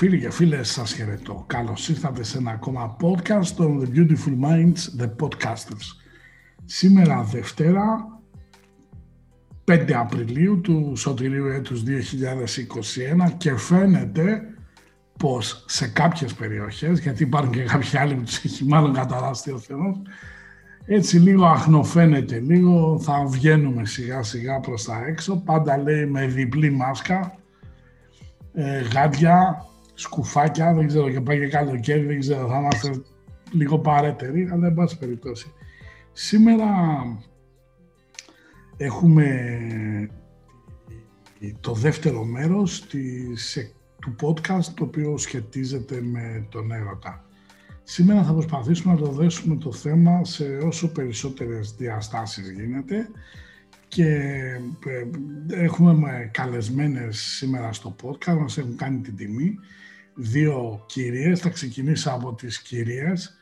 Φίλοι και φίλες, σας χαιρετώ. Καλώς ήρθατε σε ένα ακόμα podcast των The Beautiful Minds, The Podcasters. Σήμερα Δευτέρα, 5 Απριλίου του Σωτηρίου έτους 2021 και φαίνεται πως σε κάποιες περιοχές, γιατί υπάρχουν και κάποιοι άλλοι που τους έχει μάλλον καταράσει ο Θεός, έτσι λίγο αχνοφαίνεται, λίγο θα βγαίνουμε σιγά σιγά προς τα έξω, πάντα λέει με διπλή μάσκα, ε, γάντια, σκουφάκια, δεν ξέρω και πάει και καλοκαίρι, δεν ξέρω, θα είμαστε λίγο παρέτεροι, αλλά εν πάση περιπτώσει. Σήμερα έχουμε το δεύτερο μέρος της, του podcast το οποίο σχετίζεται με τον έρωτα. Σήμερα θα προσπαθήσουμε να το δέσουμε το θέμα σε όσο περισσότερες διαστάσεις γίνεται και ε, έχουμε καλεσμένες σήμερα στο podcast, μας έχουν κάνει την τιμή δύο κυρίες. Θα ξεκινήσω από τις κυρίες.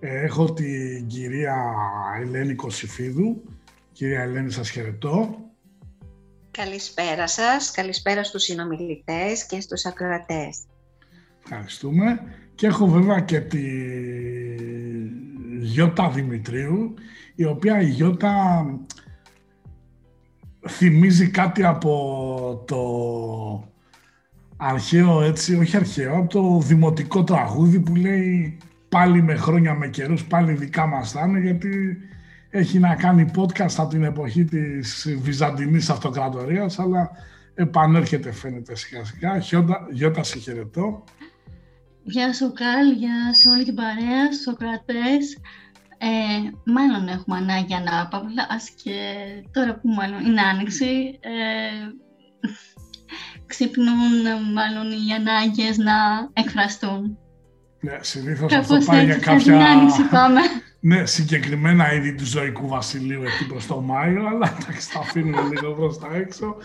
Ε, έχω την κυρία Ελένη Κωσυφίδου. Κυρία Ελένη, σας χαιρετώ. Καλησπέρα σας, καλησπέρα στους συνομιλητές και στους ακροατές. Ευχαριστούμε. Και έχω βέβαια και τη Γιώτα Δημητρίου, η οποία η Γιώτα θυμίζει κάτι από το αρχαίο έτσι, όχι αρχαίο, από το δημοτικό τραγούδι που λέει πάλι με χρόνια με καιρούς, πάλι δικά μας θα είναι, γιατί έχει να κάνει podcast από την εποχή της Βυζαντινής Αυτοκρατορίας, αλλά επανέρχεται φαίνεται σιγά σιγά. Γιώτα, Γιώτα σε χαιρετώ. Γεια σου Καλ, γεια σε όλη την παρέα, στους κρατές. Ε, μάλλον έχουμε ανάγκη ανάπαυλα, ας και τώρα που μάλλον είναι άνοιξη, ε, ξυπνούν μάλλον οι ανάγκες να εκφραστούν. Ναι, συνήθως αυτό πάει για κάποια... πάμε. ναι, συγκεκριμένα είδη του ζωικού βασιλείου εκεί προς το Μάιο, αλλά εντάξει, τα αφήνουμε λίγο προς τα έξω.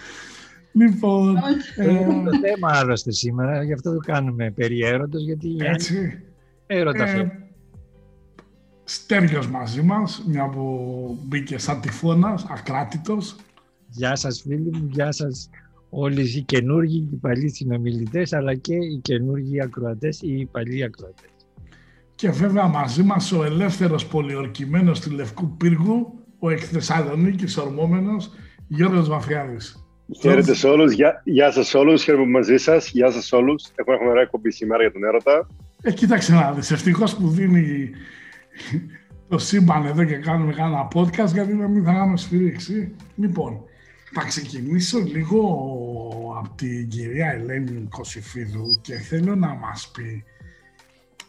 Λοιπόν... Ε, το θέμα άλλωστε σήμερα, γι' αυτό το κάνουμε περί έρωτος, γιατί Έτσι. έρωτα ε, Στέργιος μαζί μας, μια που μπήκε σαν τυφώνας, ακράτητος. Γεια σας φίλοι μου, γεια σας όλοι οι καινούργοι και οι παλιοί συνομιλητές, αλλά και οι καινούργοι ακροατές ή οι παλιοί ακροατές. Και βέβαια μαζί μας ο ελεύθερος πολιορκημένος του Λευκού Πύργου, ο εκ Θεσσαλονίκη ορμόμενος Γιώργος Βαφιάδης. Χαίρετε σε όλους. Γεια, γεια σας όλους. Χαίρομαι μαζί σας. Γεια σας όλους. Έχουμε, έχουμε ωραία κομπή σήμερα για τον έρωτα. Ε, κοίταξε να δεις. Ευτυχώς που δίνει το σύμπαν εδώ και κάνουμε κάνα podcast, γιατί να μην θα κάνουμε σφυρίξη. Λοιπόν, θα ξεκινήσω λίγο από την κυρία Ελένη Κωσυφίδου και θέλω να μας πει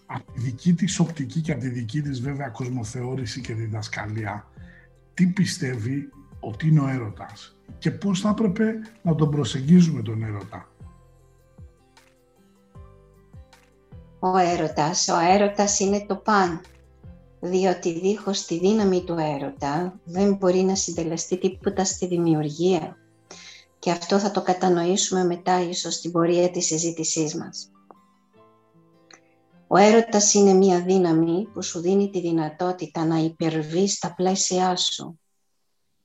από τη δική της οπτική και από τη δική της βέβαια κοσμοθεώρηση και διδασκαλία τι πιστεύει ότι είναι ο έρωτας και πώς θα έπρεπε να τον προσεγγίζουμε τον έρωτα. Ο έρωτας, ο έρωτας είναι το παν διότι δίχως τη δύναμη του έρωτα δεν μπορεί να συντελεστεί τίποτα στη δημιουργία. Και αυτό θα το κατανοήσουμε μετά ίσως στην πορεία της συζήτησής μας. Ο έρωτας είναι μία δύναμη που σου δίνει τη δυνατότητα να υπερβεί στα πλαίσια σου.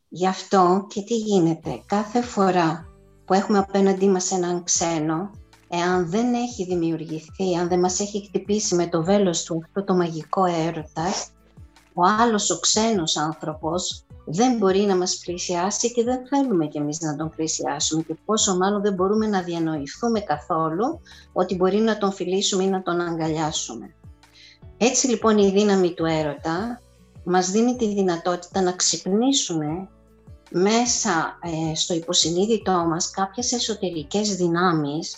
Γι' αυτό και τι γίνεται, κάθε φορά που έχουμε απέναντί μας έναν ξένο, εάν δεν έχει δημιουργηθεί, αν δεν μας έχει χτυπήσει με το βέλος του αυτό το μαγικό έρωτας, ο άλλος ο ξένος άνθρωπος δεν μπορεί να μας πλησιάσει και δεν θέλουμε κι εμείς να τον πλησιάσουμε και πόσο μάλλον δεν μπορούμε να διανοηθούμε καθόλου ότι μπορεί να τον φιλήσουμε ή να τον αγκαλιάσουμε. Έτσι λοιπόν η δύναμη του έρωτα μας δίνει τη δυνατότητα να ξυπνήσουμε μέσα ε, στο υποσυνείδητό μας κάποιες εσωτερικές δυνάμεις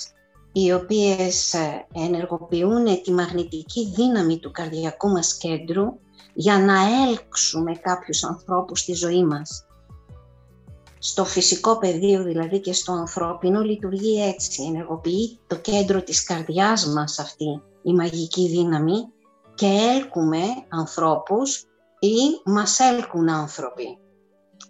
οι οποίες ε, ενεργοποιούν τη μαγνητική δύναμη του καρδιακού μας κέντρου για να έλξουμε κάποιους ανθρώπους στη ζωή μας. Στο φυσικό πεδίο δηλαδή και στο ανθρώπινο λειτουργεί έτσι, ενεργοποιεί το κέντρο της καρδιάς μας αυτή η μαγική δύναμη και έλκουμε ανθρώπους ή μας έλκουν άνθρωποι.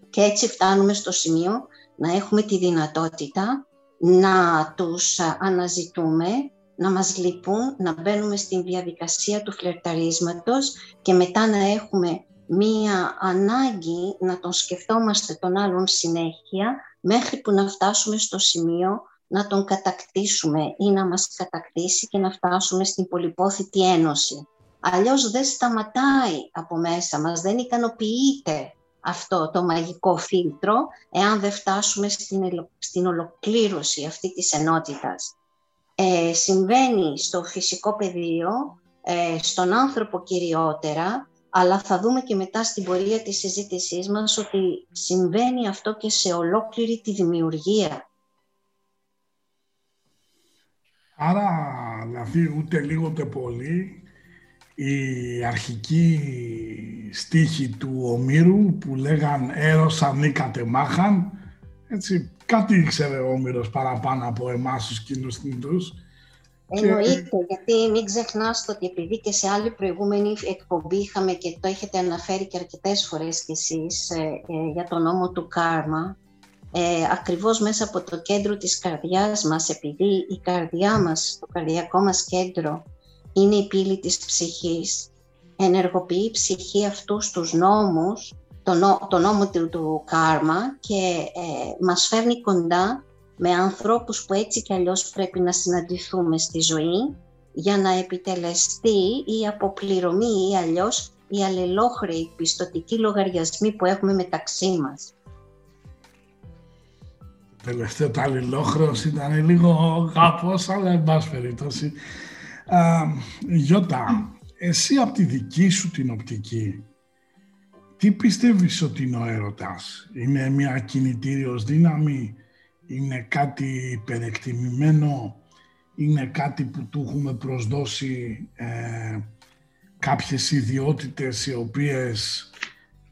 Και έτσι φτάνουμε στο σημείο να έχουμε τη δυνατότητα να τους αναζητούμε, να μας λείπουν, να μπαίνουμε στην διαδικασία του φλερταρίσματος και μετά να έχουμε μία ανάγκη να τον σκεφτόμαστε τον άλλον συνέχεια μέχρι που να φτάσουμε στο σημείο να τον κατακτήσουμε ή να μας κατακτήσει και να φτάσουμε στην πολυπόθητη ένωση. Αλλιώς δεν σταματάει από μέσα μας, δεν ικανοποιείται αυτό το μαγικό φίλτρο εάν δεν φτάσουμε στην, στην ολοκλήρωση αυτή της ενότητας. Ε, συμβαίνει στο φυσικό πεδίο, ε, στον άνθρωπο κυριότερα, αλλά θα δούμε και μετά στην πορεία της συζήτησής μας ότι συμβαίνει αυτό και σε ολόκληρη τη δημιουργία. Άρα, δηλαδή, ούτε λίγο ούτε πολύ, η αρχική στίχη του Ομήρου που λέγαν «Έρος ανήκατε μάχαν», έτσι, κάτι ήξερε ο Όμηρος παραπάνω από εμάς τους κοινούς θνητούς. Εννοείται, και... γιατί μην ξεχνάς ότι επειδή και σε άλλη προηγούμενη εκπομπή είχαμε και το έχετε αναφέρει και αρκετές φορές κι εσείς ε, ε, για τον νόμο του κάρμα, ε, ακριβώς μέσα από το κέντρο της καρδιάς μας, επειδή η καρδιά μας, το καρδιακό μας κέντρο είναι η πύλη της ψυχής, ενεργοποιεί η ψυχή αυτούς τους νόμους, το, νόμο του, του κάρμα και ε, μας φέρνει κοντά με ανθρώπους που έτσι κι αλλιώς πρέπει να συναντηθούμε στη ζωή για να επιτελεστεί η αποπληρωμή ή αλλιώς η αλληλόχρεη πιστοτική λογαριασμή που έχουμε μεταξύ μας. Τελευταίο το αλληλόχρεος ήταν λίγο κάπως, αλλά εν πάση περιπτώσει. Γιώτα, εσύ από τη δική σου την οπτική, τι πιστεύεις ότι είναι ο έρωτας; Είναι μια κινητήριος δύναμη, είναι κάτι υπερεκτιμημένο, είναι κάτι που του έχουμε προσδώσει ε, κάποιες ιδιότητες οι οποίες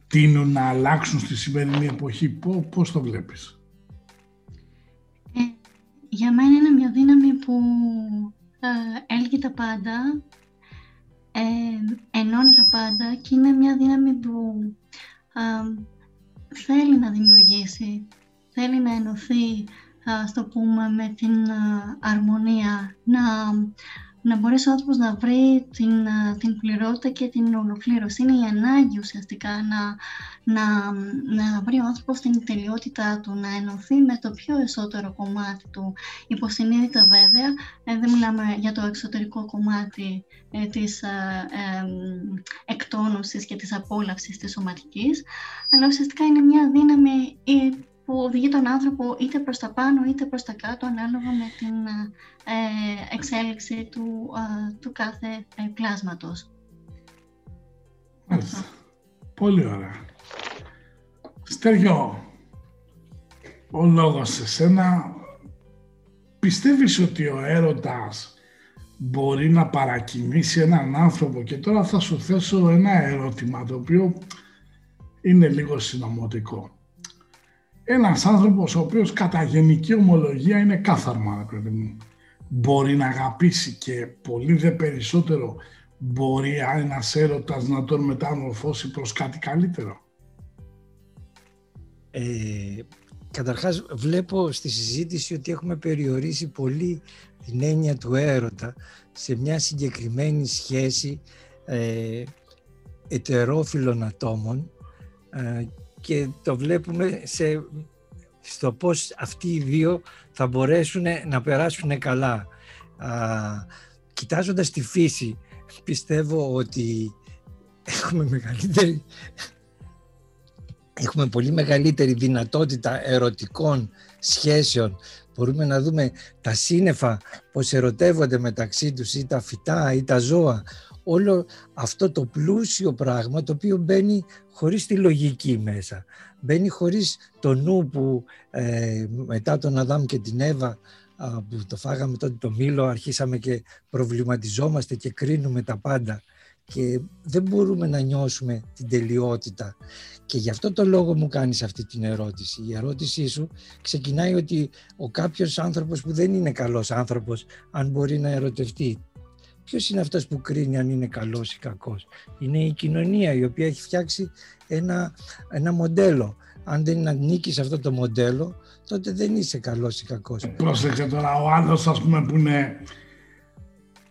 τείνουν να αλλάξουν στη σημερινή εποχή; Πώς, πώς το βλέπεις; Ε, για μένα είναι μια δύναμη που ε, έλγει τα πάντα, ε, ενώνει τα πάντα και είναι μια δύναμη που ε, θέλει να δημιουργήσει, θέλει να ενωθεί, στο πούμε, με την αρμονία, να, να μπορέσει ο άνθρωπος να βρει την, την πληρότητα και την ολοκλήρωση. Είναι η ανάγκη ουσιαστικά να, να, να βρει ο άνθρωπος την τελειότητά του, να ενωθεί με το πιο εσωτερικό κομμάτι του. Υποσυνείδητα βέβαια, ε, δεν μιλάμε για το εξωτερικό κομμάτι ε, της ε, εκτόνωσης και της απόλαυσης της σωματικής, αλλά ουσιαστικά είναι μια δύναμη που οδηγεί τον άνθρωπο είτε προς τα πάνω είτε προς τα κάτω ανάλογα με την ε, εξέλιξη του, του κάθε ε, πλάσματος. Πολύ ωραία. Στέργιο, ο λόγος σε σένα, πιστεύεις ότι ο έρωτας μπορεί να παρακινήσει έναν άνθρωπο; Και τώρα θα σου θέσω ένα ερώτημα το οποίο είναι λίγο συνωμοτικό ένας άνθρωπος ο οποίος κατά γενική ομολογία είναι κάθαρμα, παιδί μου. Μπορεί να αγαπήσει και πολύ δε περισσότερο μπορεί ένας έρωτας να τον μεταμορφώσει προς κάτι καλύτερο. Ε, καταρχάς βλέπω στη συζήτηση ότι έχουμε περιορίσει πολύ την έννοια του έρωτα σε μια συγκεκριμένη σχέση ε, ετερόφιλων ατόμων ε, και το βλέπουμε σε, στο πώς αυτοί οι δύο θα μπορέσουν να περάσουν καλά. Α, κοιτάζοντας τη φύση, πιστεύω ότι έχουμε μεγαλύτερη έχουμε πολύ μεγαλύτερη δυνατότητα ερωτικών σχέσεων. Μπορούμε να δούμε τα σύννεφα, πώς ερωτεύονται μεταξύ τους ή τα φυτά ή τα ζώα όλο αυτό το πλούσιο πράγμα το οποίο μπαίνει χωρίς τη λογική μέσα. Μπαίνει χωρίς το νου που ε, μετά τον Αδάμ και την Εύα που το φάγαμε τότε το μήλο αρχίσαμε και προβληματιζόμαστε και κρίνουμε τα πάντα και δεν μπορούμε να νιώσουμε την τελειότητα. Και γι' αυτό το λόγο μου κάνεις αυτή την ερώτηση. Η ερώτησή σου ξεκινάει ότι ο κάποιος άνθρωπος που δεν είναι καλός άνθρωπος αν μπορεί να ερωτευτεί Ποιος είναι αυτός που κρίνει αν είναι καλός ή κακός; Είναι η κοινωνία η οποία έχει φτιάξει ένα, ένα μοντέλο. Αν δεν ανήκεις σε αυτό το μοντέλο, τότε δεν είσαι καλός ή κακός. Πρόσεξε τώρα, ο άλλο, ας πούμε, που είναι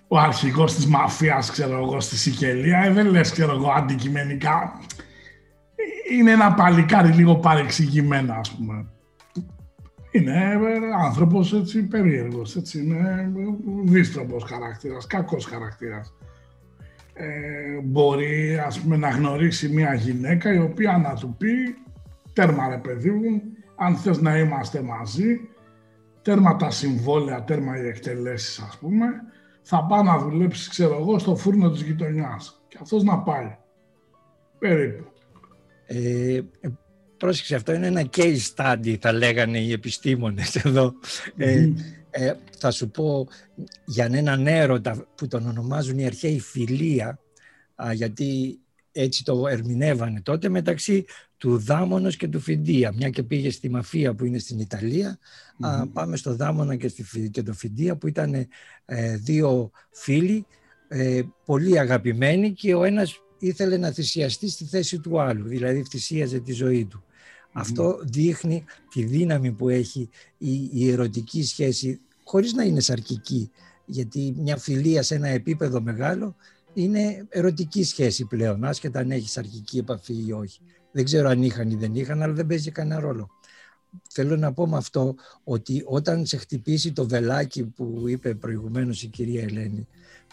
ο αρχηγός της μαφίας, ξέρω εγώ, στη Σικελία, ε, δεν λες, ξέρω εγώ, είναι ε, άνθρωπος έτσι περίεργος, έτσι είναι δύστροπος χαρακτήρας, κακός χαρακτήρας. Ε, μπορεί ας πούμε να γνωρίσει μια γυναίκα η οποία να του πει τέρμα ρε παιδί μου, αν θες να είμαστε μαζί, τέρμα τα συμβόλαια, τέρμα οι εκτελέσεις ας πούμε, θα πάω να δουλέψει, ξέρω εγώ, στο φούρνο της γειτονιάς. Και αυτός να πάει. Περίπου. Ε, ε πρόσεξε, αυτό είναι ένα case study, θα λέγανε οι επιστήμονες εδώ. Ε, ε, θα σου πω για έναν έρωτα που τον ονομάζουν οι αρχαίοι φιλία, γιατί έτσι το ερμηνεύανε τότε μεταξύ του Δάμονος και του Φιντία. Μια και πήγε στη Μαφία που είναι στην ιταλια πάμε στο Δάμονα και, στη, και το Φιντία που ήταν ε, δύο φίλοι ε, πολύ αγαπημένοι και ο ένας ήθελε να θυσιαστεί στη θέση του άλλου, δηλαδή θυσίαζε τη ζωή του. Αυτό δείχνει τη δύναμη που έχει η, η ερωτική σχέση χωρίς να είναι σαρκική γιατί μια φιλία σε ένα επίπεδο μεγάλο είναι ερωτική σχέση πλέον, άσχετα αν έχει αρχική επαφή ή όχι. Δεν ξέρω αν είχαν ή δεν είχαν, αλλά δεν παίζει κανένα ρόλο. Θέλω να πω με αυτό ότι όταν σε χτυπήσει το βελάκι που είπε προηγουμένως η κυρία Ελένη,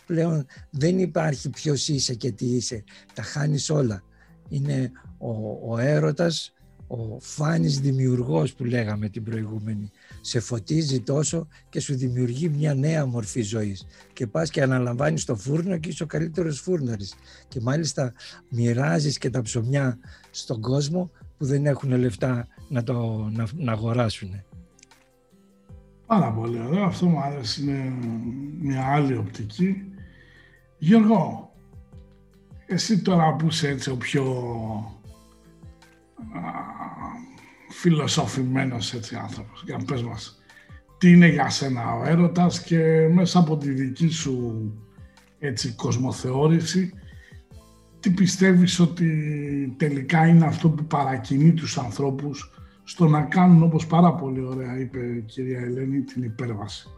πλέον δεν υπάρχει ποιος είσαι και τι είσαι. Τα χάνεις όλα. Είναι ο, ο έρωτας ο φάνης δημιουργός που λέγαμε την προηγούμενη. Σε φωτίζει τόσο και σου δημιουργεί μια νέα μορφή ζωής. Και πας και αναλαμβάνεις το φούρνο και είσαι ο καλύτερος φούρναρης. Και μάλιστα μοιράζεις και τα ψωμιά στον κόσμο που δεν έχουν λεφτά να, το, να, να αγοράσουν. Πάρα πολύ ωραίο. Αυτό μου άρεσε. Είναι μια άλλη οπτική. Γιώργο, εσύ τώρα που είσαι έτσι ο πιο φιλοσοφημένος έτσι άνθρωπος. Για πες μας, τι είναι για σένα ο έρωτας και μέσα από τη δική σου έτσι κοσμοθεώρηση, τι πιστεύεις ότι τελικά είναι αυτό που παρακινεί τους ανθρώπους στο να κάνουν όπως πάρα πολύ ωραία είπε η κυρία Ελένη την υπέρβαση;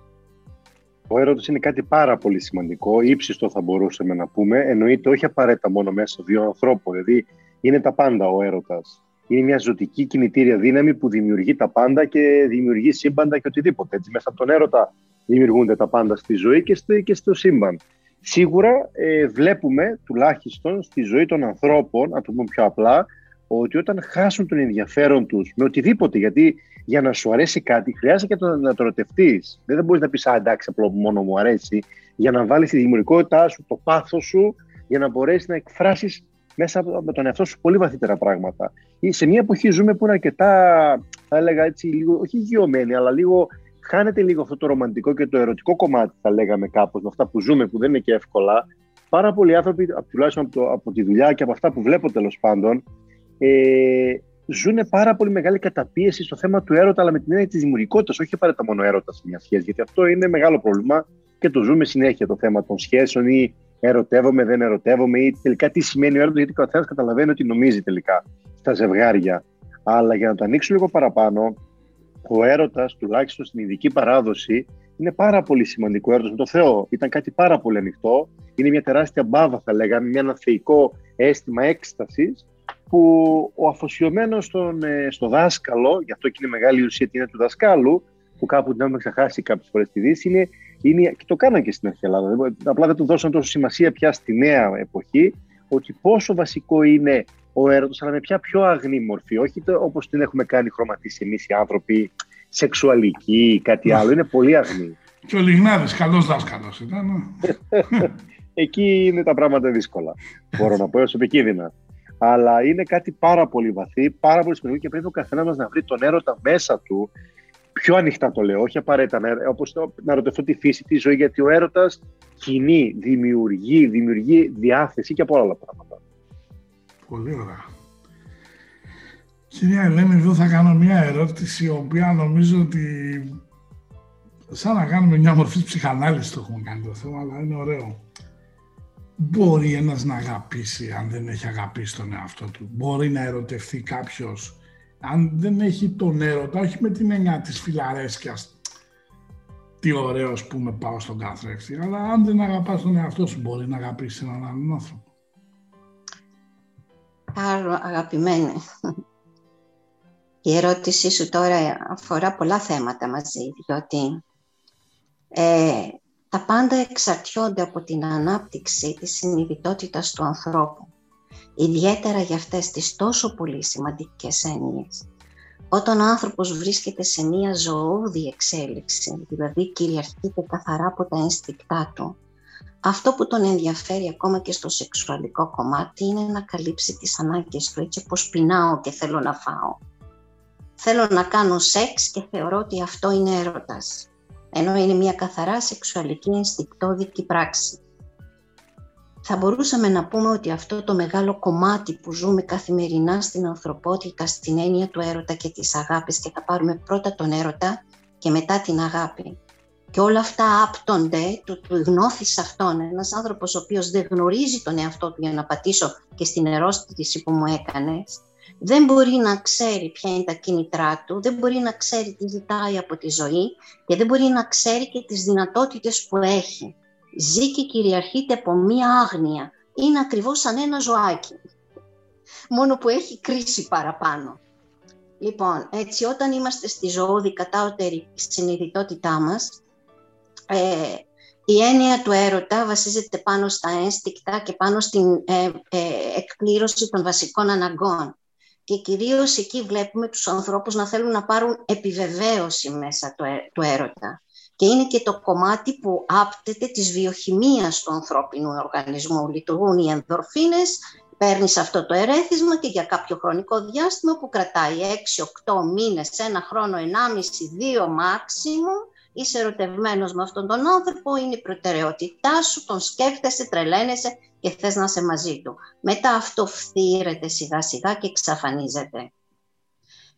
Ο έρωτας είναι κάτι πάρα πολύ σημαντικό, ύψιστο θα μπορούσαμε να πούμε, εννοείται όχι απαραίτητα μόνο μέσα δύο ανθρώπων, δηλαδή είναι τα πάντα ο έρωτας είναι μια ζωτική κινητήρια δύναμη που δημιουργεί τα πάντα και δημιουργεί σύμπαντα και οτιδήποτε. Έτσι, μέσα από τον έρωτα δημιουργούνται τα πάντα στη ζωή και στο, και στο σύμπαν. Σίγουρα ε, βλέπουμε τουλάχιστον στη ζωή των ανθρώπων, να το πούμε πιο απλά, ότι όταν χάσουν τον ενδιαφέρον τους με οτιδήποτε, γιατί για να σου αρέσει κάτι χρειάζεται και να το ερωτευτεί. Δεν, δεν μπορείς να πεις, Α, εντάξει, απλό μόνο μου αρέσει, για να βάλεις τη δημιουργικότητά σου, το πάθος σου, για να μπορέσεις να εκφράσεις μέσα από τον εαυτό σου πολύ βαθύτερα πράγματα. Σε μια εποχή ζούμε που είναι αρκετά, θα έλεγα έτσι, λίγο, όχι γεωμένη, αλλά λίγο χάνεται λίγο αυτό το ρομαντικό και το ερωτικό κομμάτι, θα λέγαμε κάπως, με αυτά που ζούμε, που δεν είναι και εύκολα. Πάρα πολλοί άνθρωποι, τουλάχιστον από, το, από τη δουλειά και από αυτά που βλέπω τέλος πάντων, ε, ζουν πάρα πολύ μεγάλη καταπίεση στο θέμα του έρωτα, αλλά με την έννοια της δημιουργικότητας, όχι απαραίτητα μόνο έρωτας σε μιας σχέσης. Γιατί αυτό είναι μεγάλο πρόβλημα και το ζούμε συνέχεια το θέμα των σχέσεων ή ερωτεύομαι, δεν ερωτεύομαι ή τελικά τι σημαίνει ο έρωτα, γιατί ο καθένας καταλαβαίνει ότι νομίζει τελικά στα ζευγάρια. Αλλά για να το ανοίξω λίγο παραπάνω, ο έρωτας, τουλάχιστον στην ειδική παράδοση, είναι πάρα πολύ σημαντικό. Ο έρωτα με το Θεό ήταν κάτι πάρα πολύ ανοιχτό. Είναι μια τεράστια μπάβα, θα λέγαμε, μια ένα θεϊκό αίσθημα έκστασης που ο αφοσιωμένος στον, ε, στο δάσκαλο, γι' αυτό και είναι μεγάλη ουσία την του δασκάλου, που κάπου την έχουμε ξεχάσει κάποιες φορές στη Δύση, είναι είναι, και το κάναν και στην αρχή Ελλάδα. Απλά δεν του δώσαν τόσο σημασία πια στη νέα εποχή ότι πόσο βασικό είναι ο έρωτας, αλλά με ποια πιο αγνή μορφή. Όχι όπως την έχουμε κάνει χρωματίσει εμείς οι άνθρωποι, σεξουαλική ή κάτι άλλο. Είναι πολύ αγνή. Και ο Λιγνάδης, καλός δάσκαλος ήταν. Εκεί είναι τα πράγματα δύσκολα. Μπορώ να πω έως επικίνδυνα. Αλλά είναι κάτι πάρα πολύ βαθύ, πάρα πολύ σημαντικό και πρέπει ο καθένας μας να βρει τον έρωτα μέσα του πιο ανοιχτά το λέω, όχι απαραίτητα όπως να ρωτήσω τη φύση τη ζωή, γιατί ο έρωτας κινεί, δημιουργεί, δημιουργεί διάθεση και από όλα πράγματα. Πολύ ωραία. Κυρία Ελένη, εδώ θα κάνω μια ερώτηση, η οποία νομίζω ότι σαν να κάνουμε μια μορφή ψυχανάλυσης το έχουμε κάνει το θέμα, αλλά είναι ωραίο. Μπορεί ένας να αγαπήσει αν δεν έχει αγαπήσει τον εαυτό του. Μπορεί να ερωτευτεί κάποιος αν δεν έχει τον έρωτα, όχι με την έννοια της φιλαρέσκειας, τι ωραίο που με πάω στον καθρέφτη, αλλά αν δεν αγαπάς τον εαυτό σου, μπορεί να αγαπήσεις έναν άλλον άνθρωπο. Άρα, αγαπημένη. Η ερώτησή σου τώρα αφορά πολλά θέματα μαζί, διότι ε, τα πάντα εξαρτιόνται από την ανάπτυξη της συνειδητότητας του ανθρώπου. Ιδιαίτερα για αυτές τις τόσο πολύ σημαντικές έννοιες. Όταν ο άνθρωπος βρίσκεται σε μία ζωώδη εξέλιξη, δηλαδή κυριαρχείται καθαρά από τα ένστικτά του, αυτό που τον ενδιαφέρει ακόμα και στο σεξουαλικό κομμάτι είναι να καλύψει τις ανάγκες του, έτσι πως πεινάω και θέλω να φάω. Θέλω να κάνω σεξ και θεωρώ ότι αυτό είναι έρωτας, ενώ είναι μια καθαρά σεξουαλική ενστικτόδικη πράξη. Θα μπορούσαμε να πούμε ότι αυτό το μεγάλο κομμάτι που ζούμε καθημερινά στην ανθρωπότητα, στην έννοια του έρωτα και της αγάπης και θα πάρουμε πρώτα τον έρωτα και μετά την αγάπη. Και όλα αυτά άπτονται του, του γνώθης αυτόν. Ένας άνθρωπος ο οποίος δεν γνωρίζει τον εαυτό του για να πατήσω και στην ερώτηση που μου έκανες, δεν μπορεί να ξέρει ποια είναι τα κίνητρά του, δεν μπορεί να ξέρει τι ζητάει από τη ζωή και δεν μπορεί να ξέρει και τις δυνατότητες που έχει. Ζει και κυριαρχείται από μία άγνοια. Είναι ακριβώς σαν ένα ζωάκι. Μόνο που έχει κρίση παραπάνω. Λοιπόν, έτσι όταν είμαστε στη ζωώδη κατάωτερη συνειδητότητά μας, ε, η έννοια του έρωτα βασίζεται πάνω στα ένστικτα και πάνω στην ε, ε, εκπλήρωση των βασικών αναγκών. Και κυρίως εκεί βλέπουμε τους ανθρώπους να θέλουν να πάρουν επιβεβαίωση μέσα του έρωτα. Και είναι και το κομμάτι που άπτεται της βιοχημίας του ανθρώπινου οργανισμού. Λειτουργούν οι ενδορφίνες, παίρνεις αυτό το ερέθισμα και για κάποιο χρονικό διάστημα που κρατάει 6-8 μήνες, ένα χρόνο, 1,5-2 maximum, είσαι ερωτευμένος με αυτόν τον άνθρωπο, είναι η προτεραιότητά σου, τον σκέφτεσαι, τρελαίνεσαι και θες να είσαι μαζί του. Μετά αυτό φθήρεται σιγά σιγά και εξαφανίζεται.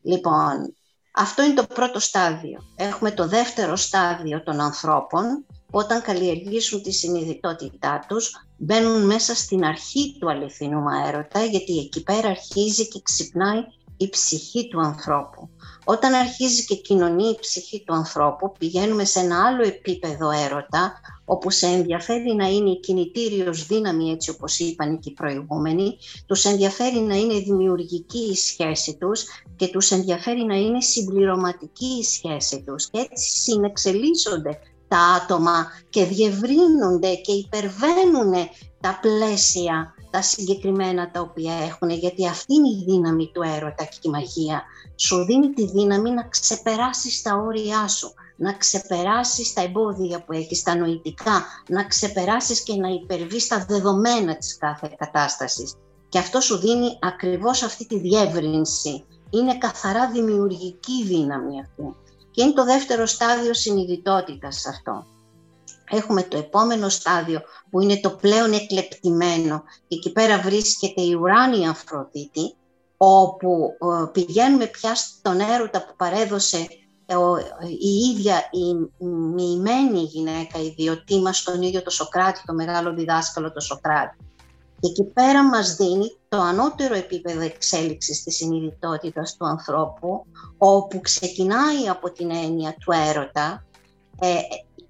Λοιπόν, αυτό είναι το πρώτο στάδιο. Έχουμε το δεύτερο στάδιο των ανθρώπων, όταν καλλιεργήσουν τη συνειδητότητά τους, μπαίνουν μέσα στην αρχή του αληθινού αέρωτα, γιατί εκεί πέρα αρχίζει και ξυπνάει η ψυχή του ανθρώπου. Όταν αρχίζει και κοινωνεί η ψυχή του ανθρώπου, πηγαίνουμε σε ένα άλλο επίπεδο έρωτα, όπου σε ενδιαφέρει να είναι η κινητήριος δύναμη, έτσι όπως είπαν και οι προηγούμενοι, τους ενδιαφέρει να είναι δημιουργική η σχέση τους και τους ενδιαφέρει να είναι συμπληρωματική η σχέση τους. Και έτσι συνεξελίσσονται τα άτομα και διευρύνονται και υπερβαίνουν τα πλαίσια τα συγκεκριμένα τα οποία έχουν, γιατί αυτή είναι η δύναμη του έρωτα και η μαγεία. Σου δίνει τη δύναμη να ξεπεράσεις τα όρια σου, να ξεπεράσεις τα εμπόδια που έχεις, τα νοητικά, να ξεπεράσεις και να υπερβείς τα δεδομένα της κάθε κατάστασης. Και αυτό σου δίνει ακριβώς αυτή τη διεύρυνση. Είναι καθαρά δημιουργική δύναμη αυτή. Και είναι το δεύτερο στάδιο συνειδητότητας αυτό. Έχουμε το επόμενο στάδιο που είναι το πλέον εκλεπτημένο και εκεί πέρα βρίσκεται η ουράνια Αφροδίτη όπου ε, πηγαίνουμε πια στον έρωτα που παρέδωσε ε, η ίδια η μοιημένη γυναίκα, η ιδιωτήμα στον ίδιο το Σοκράτη, το μεγάλο διδάσκαλο το Σοκράτη. Και εκεί πέρα μας δίνει το ανώτερο επίπεδο εξέλιξης της συνειδητότητας του ανθρώπου, όπου ξεκινάει από την έννοια του έρωτα, ε,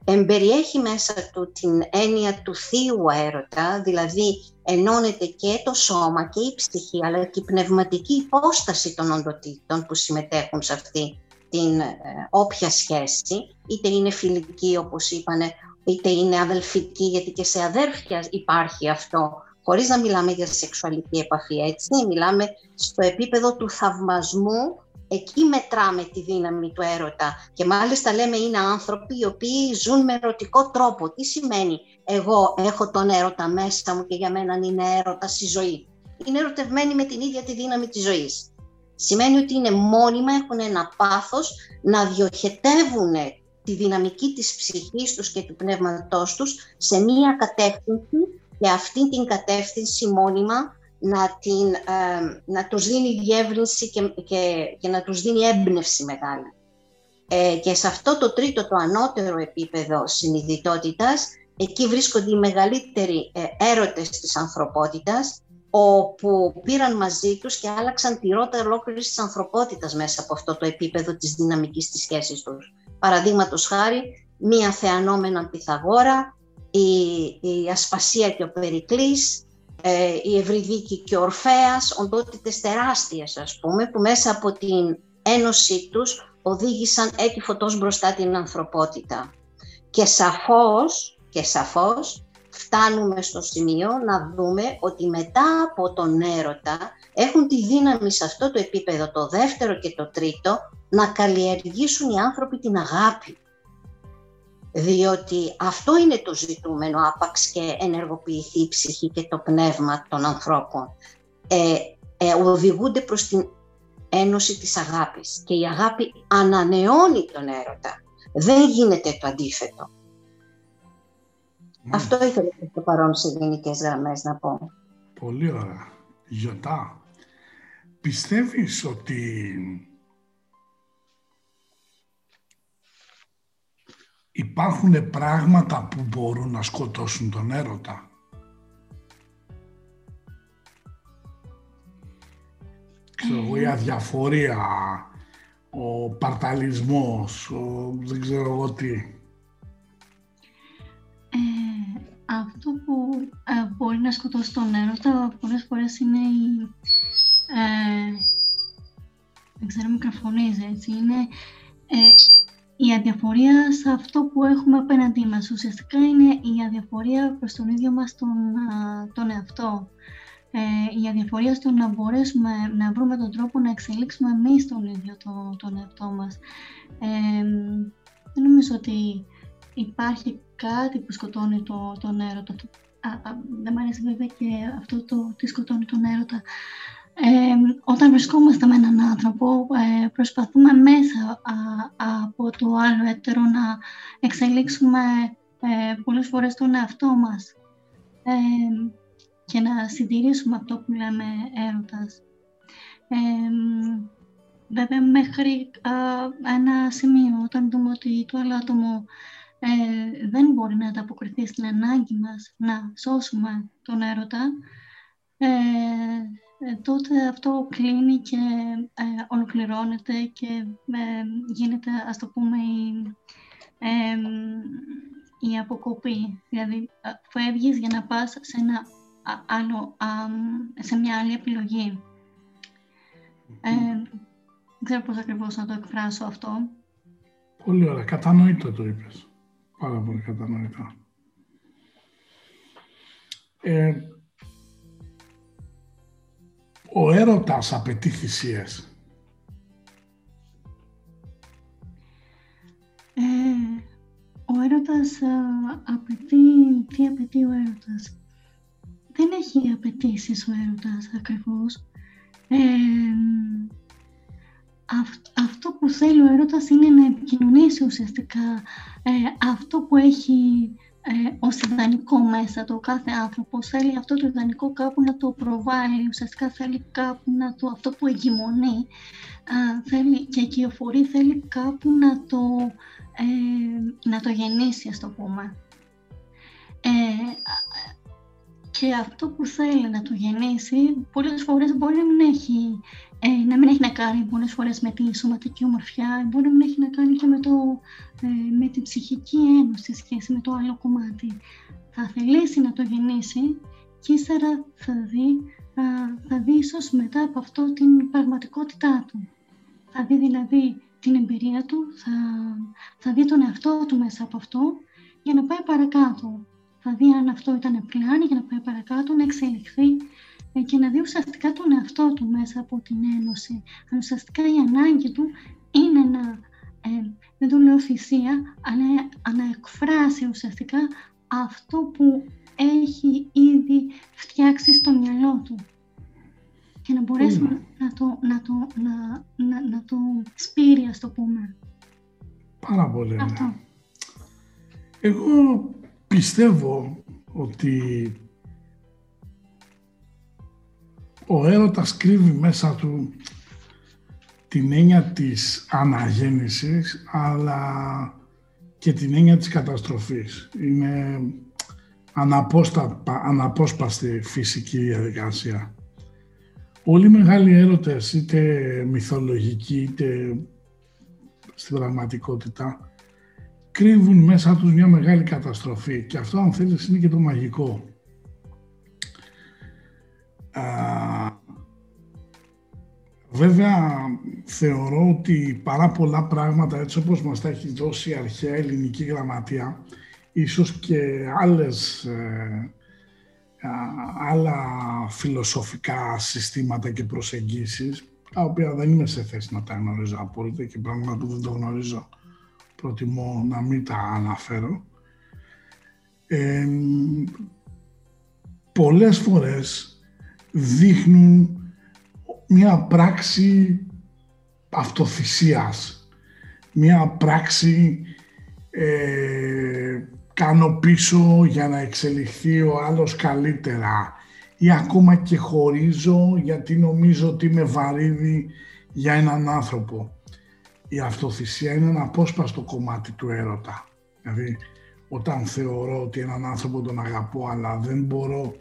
εμπεριέχει μέσα του την έννοια του θείου έρωτα, δηλαδή ενώνεται και το σώμα και η ψυχή, αλλά και η πνευματική υπόσταση των οντοτήτων που συμμετέχουν σε αυτή την ε, όποια σχέση, είτε είναι φιλική όπως είπανε, είτε είναι αδελφική, γιατί και σε αδέρφια υπάρχει αυτό, χωρίς να μιλάμε για σεξουαλική επαφή, έτσι, μιλάμε στο επίπεδο του θαυμασμού Εκεί μετράμε τη δύναμη του έρωτα και μάλιστα λέμε είναι άνθρωποι οι οποίοι ζουν με ερωτικό τρόπο. Τι σημαίνει εγώ έχω τον έρωτα μέσα μου και για μένα είναι έρωτα η ζωή. Είναι ερωτευμένοι με την ίδια τη δύναμη της ζωής. Σημαίνει ότι είναι μόνιμα, έχουν ένα πάθος να διοχετεύουν τη δυναμική της ψυχής τους και του πνεύματός τους σε μία κατεύθυνση και αυτή την κατεύθυνση μόνιμα να, την, ε, να τους δίνει διεύρυνση και, και, και, να τους δίνει έμπνευση μεγάλη. Ε, και σε αυτό το τρίτο, το ανώτερο επίπεδο συνειδητότητας, εκεί βρίσκονται οι μεγαλύτεροι ε, έρωτες της ανθρωπότητας, όπου πήραν μαζί τους και άλλαξαν τη ρότα ολόκληρης της ανθρωπότητας μέσα από αυτό το επίπεδο της δυναμικής της σχέσης τους. Παραδείγματος χάρη, μία θεανόμενα Πυθαγόρα, η, η Ασπασία και ο Περικλής, ε, η Ευρυδίκη και ο Ορφέας, οντότητες τεράστιες ας πούμε, που μέσα από την ένωσή τους οδήγησαν έτσι φωτός μπροστά την ανθρωπότητα. Και σαφώς, και σαφώς φτάνουμε στο σημείο να δούμε ότι μετά από τον έρωτα έχουν τη δύναμη σε αυτό το επίπεδο, το δεύτερο και το τρίτο, να καλλιεργήσουν οι άνθρωποι την αγάπη. Διότι αυτό είναι το ζητούμενο, άπαξ και ενεργοποιηθεί η ψυχή και το πνεύμα των ανθρώπων. Ε, ε, οδηγούνται προς την ένωση της αγάπης και η αγάπη ανανεώνει τον έρωτα. Δεν γίνεται το αντίθετο. Αυτό ήθελα το παρόν σε γενικές γραμμές να πω. Πολύ ωραία. Γιωτά, πιστεύεις ότι υπάρχουν πράγματα που μπορούν να σκοτώσουν τον έρωτα. Ξέρω εγώ, η αδιαφορία, ο παρταλισμός, ο δεν ξέρω εγώ τι. Ε, αυτό που ε, μπορεί να σκοτώσει τον έρωτα πολλές φορές είναι η... Ε, δεν ξέρω, μικροφωνίζει έτσι. Είναι ε, η αδιαφορία σε αυτό που έχουμε απέναντί μας. Ουσιαστικά είναι η αδιαφορία προς τον ίδιο μας τον, τον εαυτό. Ε, η αδιαφορία στο να μπορέσουμε να βρούμε τον τρόπο να εξελίξουμε εμείς τον ίδιο το, τον εαυτό μας. Ε, δεν νομίζω ότι υπάρχει κάτι που σκοτώνει το, τον έρωτα. δεν μου αρέσει βέβαια και αυτό το τι σκοτώνει τον έρωτα. Ε, όταν βρισκόμαστε με έναν άνθρωπο, ε, προσπαθούμε μέσα από το άλλο έτερο να εξελίξουμε ε, πολλές φορές τον εαυτό μας ε, και να συντηρήσουμε αυτό που λέμε έρωτας. βέβαια, μέχρι ένα σημείο, όταν δούμε ότι το άλλο άτομο δεν μπορεί να ανταποκριθεί στην ανάγκη μας να σώσουμε τον έρωτα, ε, τότε αυτό κλείνει και ε, ολοκληρώνεται και ε, γίνεται, ας το πούμε, η, η αποκοπή. Δηλαδή, φεύγεις για να πας σε, ένα άλλο, σε μια άλλη επιλογή. δεν ξέρω πώς ακριβώς να το εκφράσω αυτό. Πολύ ωραία. Κατανοητό το είπες. Πάρα πολύ κατανοητό. Ε, ο έρωτας απαιτεί θυσίες. Ε, ο έρωτας απαιτεί, τι απαιτεί ο έρωτας; Δεν έχει απαιτήσεις ο έρωτας ακριβώς. Ε, αυτό που θέλει ο έρωτας είναι να επικοινωνήσει ουσιαστικά ε, αυτό που έχει ε, ως ιδανικό μέσα το κάθε άνθρωπο. Θέλει αυτό το ιδανικό κάπου να το προβάλλει, ουσιαστικά θέλει κάπου να το, αυτό που εγκυμονεί θέλει, και κυοφορεί, θέλει κάπου να το, ε, να το γεννήσει, ας το πούμε. Ε, και αυτό που θέλει να το γεννήσει, πολλές φορές μπορεί να μην έχει ε, να μην έχει να κάνει πολλέ φορές με τη σωματική ομορφιά, μπορεί να μην έχει να κάνει και με, το, ε, με την ψυχική ένωση σχέση με το άλλο κομμάτι. Θα θελήσει να το γεννήσει και ύστερα θα δει, θα δει ίσως μετά από αυτό την πραγματικότητά του. Θα δει δηλαδή την εμπειρία του, θα, θα δει τον εαυτό του μέσα από αυτό για να πάει παρακάτω. Θα δει αν αυτό ήταν πλάνη για να πάει παρακάτω, να εξελιχθεί ε, και να δει ουσιαστικά τον εαυτό του μέσα από την ένωση. Αν ουσιαστικά η ανάγκη του είναι να, ε, δεν το λέω θυσία, αλλά να εκφράσει ουσιαστικά αυτό που έχει ήδη φτιάξει στο μυαλό του και να μπορέσει να, το, να, το, να, να, να το σπείρει, ας το πούμε. Πάρα πολύ. Αυτό. Εγώ πιστεύω ότι ο έρωτας κρύβει μέσα του την έννοια της αναγέννησης, αλλά και την έννοια της καταστροφής. Είναι αναπόσπαστη φυσική διαδικασία. Όλοι οι μεγάλοι έρωτες, είτε μυθολογικοί, είτε στην πραγματικότητα, κρύβουν μέσα τους μια μεγάλη καταστροφή. Και αυτό, αν θέλεις, είναι και το μαγικό Βέβαια, θεωρώ ότι πάρα πολλά πράγματα, έτσι όπως μας τα έχει δώσει η αρχαία ελληνική γραμματεία, ίσως και άλλες, ε, άλλα φιλοσοφικά συστήματα και προσεγγίσεις, τα οποία δεν είμαι σε θέση να τα γνωρίζω απόλυτα και πράγματα που δεν το γνωρίζω προτιμώ να μην τα αναφέρω. Ε, πολλές φορές δείχνουν μια πράξη αυτοθυσίας, μια πράξη ε, κάνω πίσω για να εξελιχθεί ο άλλος καλύτερα ή ακόμα και χωρίζω γιατί νομίζω ότι είμαι βαρύδι για έναν άνθρωπο. Η αυτοθυσία είναι ένα απόσπαστο κομμάτι του έρωτα. Δηλαδή, όταν θεωρώ ότι έναν άνθρωπο τον αγαπώ, αλλά δεν μπορώ,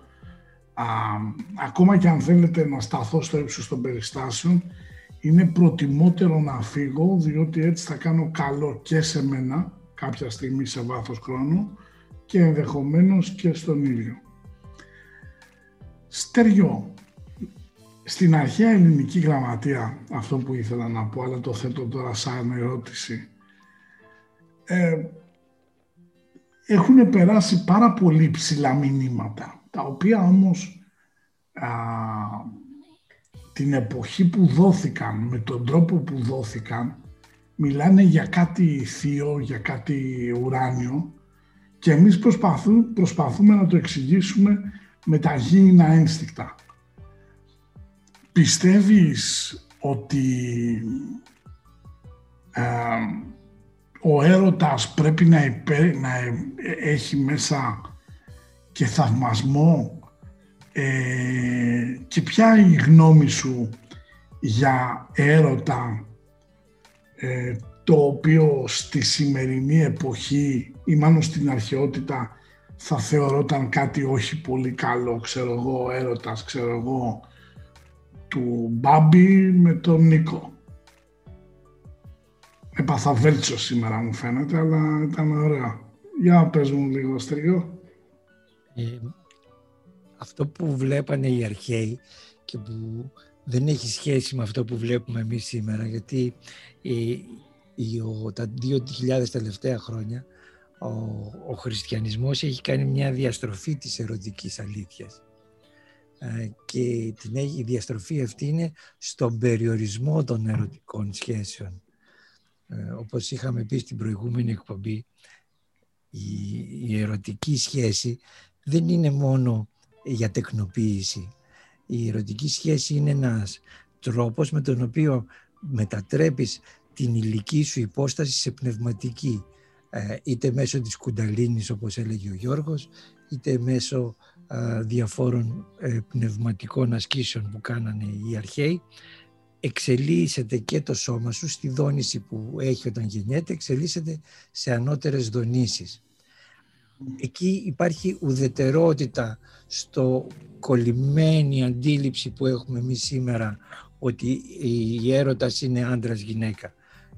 α, ακόμα και αν θέλετε να σταθώ στο ύψος των περιστάσεων, είναι προτιμότερο να φύγω, διότι έτσι θα κάνω καλό και σε μένα, κάποια στιγμή σε βάθος χρόνου, και ενδεχομένως και στον ίδιο. Στεριό. Στην αρχαία ελληνική γραμματεία, αυτό που ήθελα να πω, αλλά το θέτω τώρα σαν ερώτηση, ε, έχουν περάσει πάρα πολύ ψηλά μηνύματα, τα οποία όμως α, την εποχή που δόθηκαν, με τον τρόπο που δόθηκαν, μιλάνε για κάτι θείο, για κάτι ουράνιο και εμείς προσπαθούμε να το εξηγήσουμε με τα γήινα ένστικτα. Πιστεύεις ότι ε, ο έρωτας πρέπει να, να έχει μέσα και θαυμασμό ε, και ποια είναι η γνώμη σου για έρωτα ε, το οποίο στη σημερινή εποχή ή μάλλον στην αρχαιότητα θα θεωρόταν κάτι όχι πολύ καλό, ξέρω εγώ, έρωτας, ξέρω εγώ, του Μπάμπη με τον Νίκο. Έπαθα βέλτσο σήμερα μου φαίνεται, αλλά ήταν ωραίο. Για πες μου λίγο, Στρίγο. Ε, αυτό που βλέπανε οι αρχαίοι και που δεν έχει σχέση με αυτό που βλέπουμε εμείς σήμερα, γιατί η, ο, τα 2.000 τελευταία χρόνια ο, ο χριστιανισμός έχει κάνει μια διαστροφή της ερωτικής αλήθειας ε, και την, η διαστροφή αυτή είναι στον περιορισμό των ερωτικών σχέσεων. Ε, όπως είχαμε πει στην προηγούμενη εκπομπή, η, η ερωτική σχέση δεν είναι μόνο για τεκνοποίηση. Η ερωτική σχέση είναι ένας τρόπος με τον οποίο μετατρέπεις την ηλική σου υπόσταση σε πνευματική ε, είτε μέσω της κουνταλίνης όπως έλεγε ο Γιώργος είτε μέσω διαφόρων ε, πνευματικών ασκήσεων που κάνανε οι αρχαίοι εξελίσσεται και το σώμα σου στη δόνηση που έχει όταν γεννιέται εξελίσσεται σε ανώτερες δονήσεις εκεί υπάρχει ουδετερότητα στο κολλημένη αντίληψη που έχουμε εμείς σήμερα ότι η έρωτας είναι άντρας γυναίκα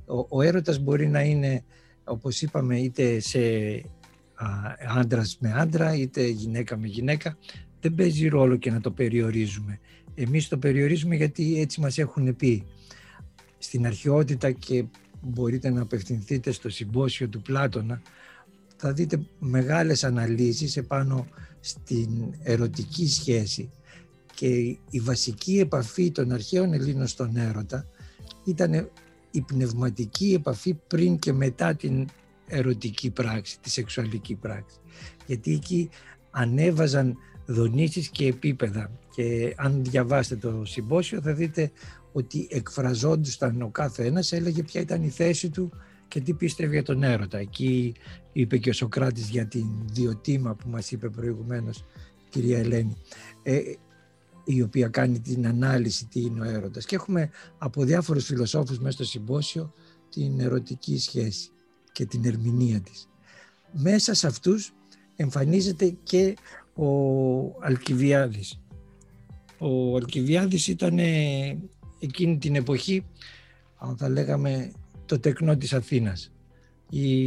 ο, ο έρωτας μπορεί να είναι όπως είπαμε είτε σε άντρας με άντρα είτε γυναίκα με γυναίκα δεν παίζει ρόλο και να το περιορίζουμε. Εμείς το περιορίζουμε γιατί έτσι μας έχουν πει. Στην αρχαιότητα και μπορείτε να απευθυνθείτε στο συμπόσιο του Πλάτωνα θα δείτε μεγάλες αναλύσεις επάνω στην ερωτική σχέση και η βασική επαφή των αρχαίων Ελλήνων στον έρωτα ήταν η πνευματική επαφή πριν και μετά την ερωτική πράξη, τη σεξουαλική πράξη. Γιατί εκεί ανέβαζαν δονήσεις και επίπεδα και αν διαβάσετε το συμπόσιο θα δείτε ότι εκφραζόντουσαν ο κάθε ένας έλεγε ποια ήταν η θέση του και τι πίστευε για τον έρωτα. Εκεί είπε και ο Σοκράτης για την διοτήμα που μας είπε προηγουμένως κυρία Ελένη. Ε, η οποία κάνει την ανάλυση τι είναι ο έρωτας. Και έχουμε από διάφορους φιλοσόφους μέσα στο συμπόσιο την ερωτική σχέση και την ερμηνεία της. Μέσα σε αυτούς εμφανίζεται και ο Αλκιβιάδης. Ο Αλκιβιάδης ήταν εκείνη την εποχή, αν θα λέγαμε, το τεκνό της Αθήνας. Η,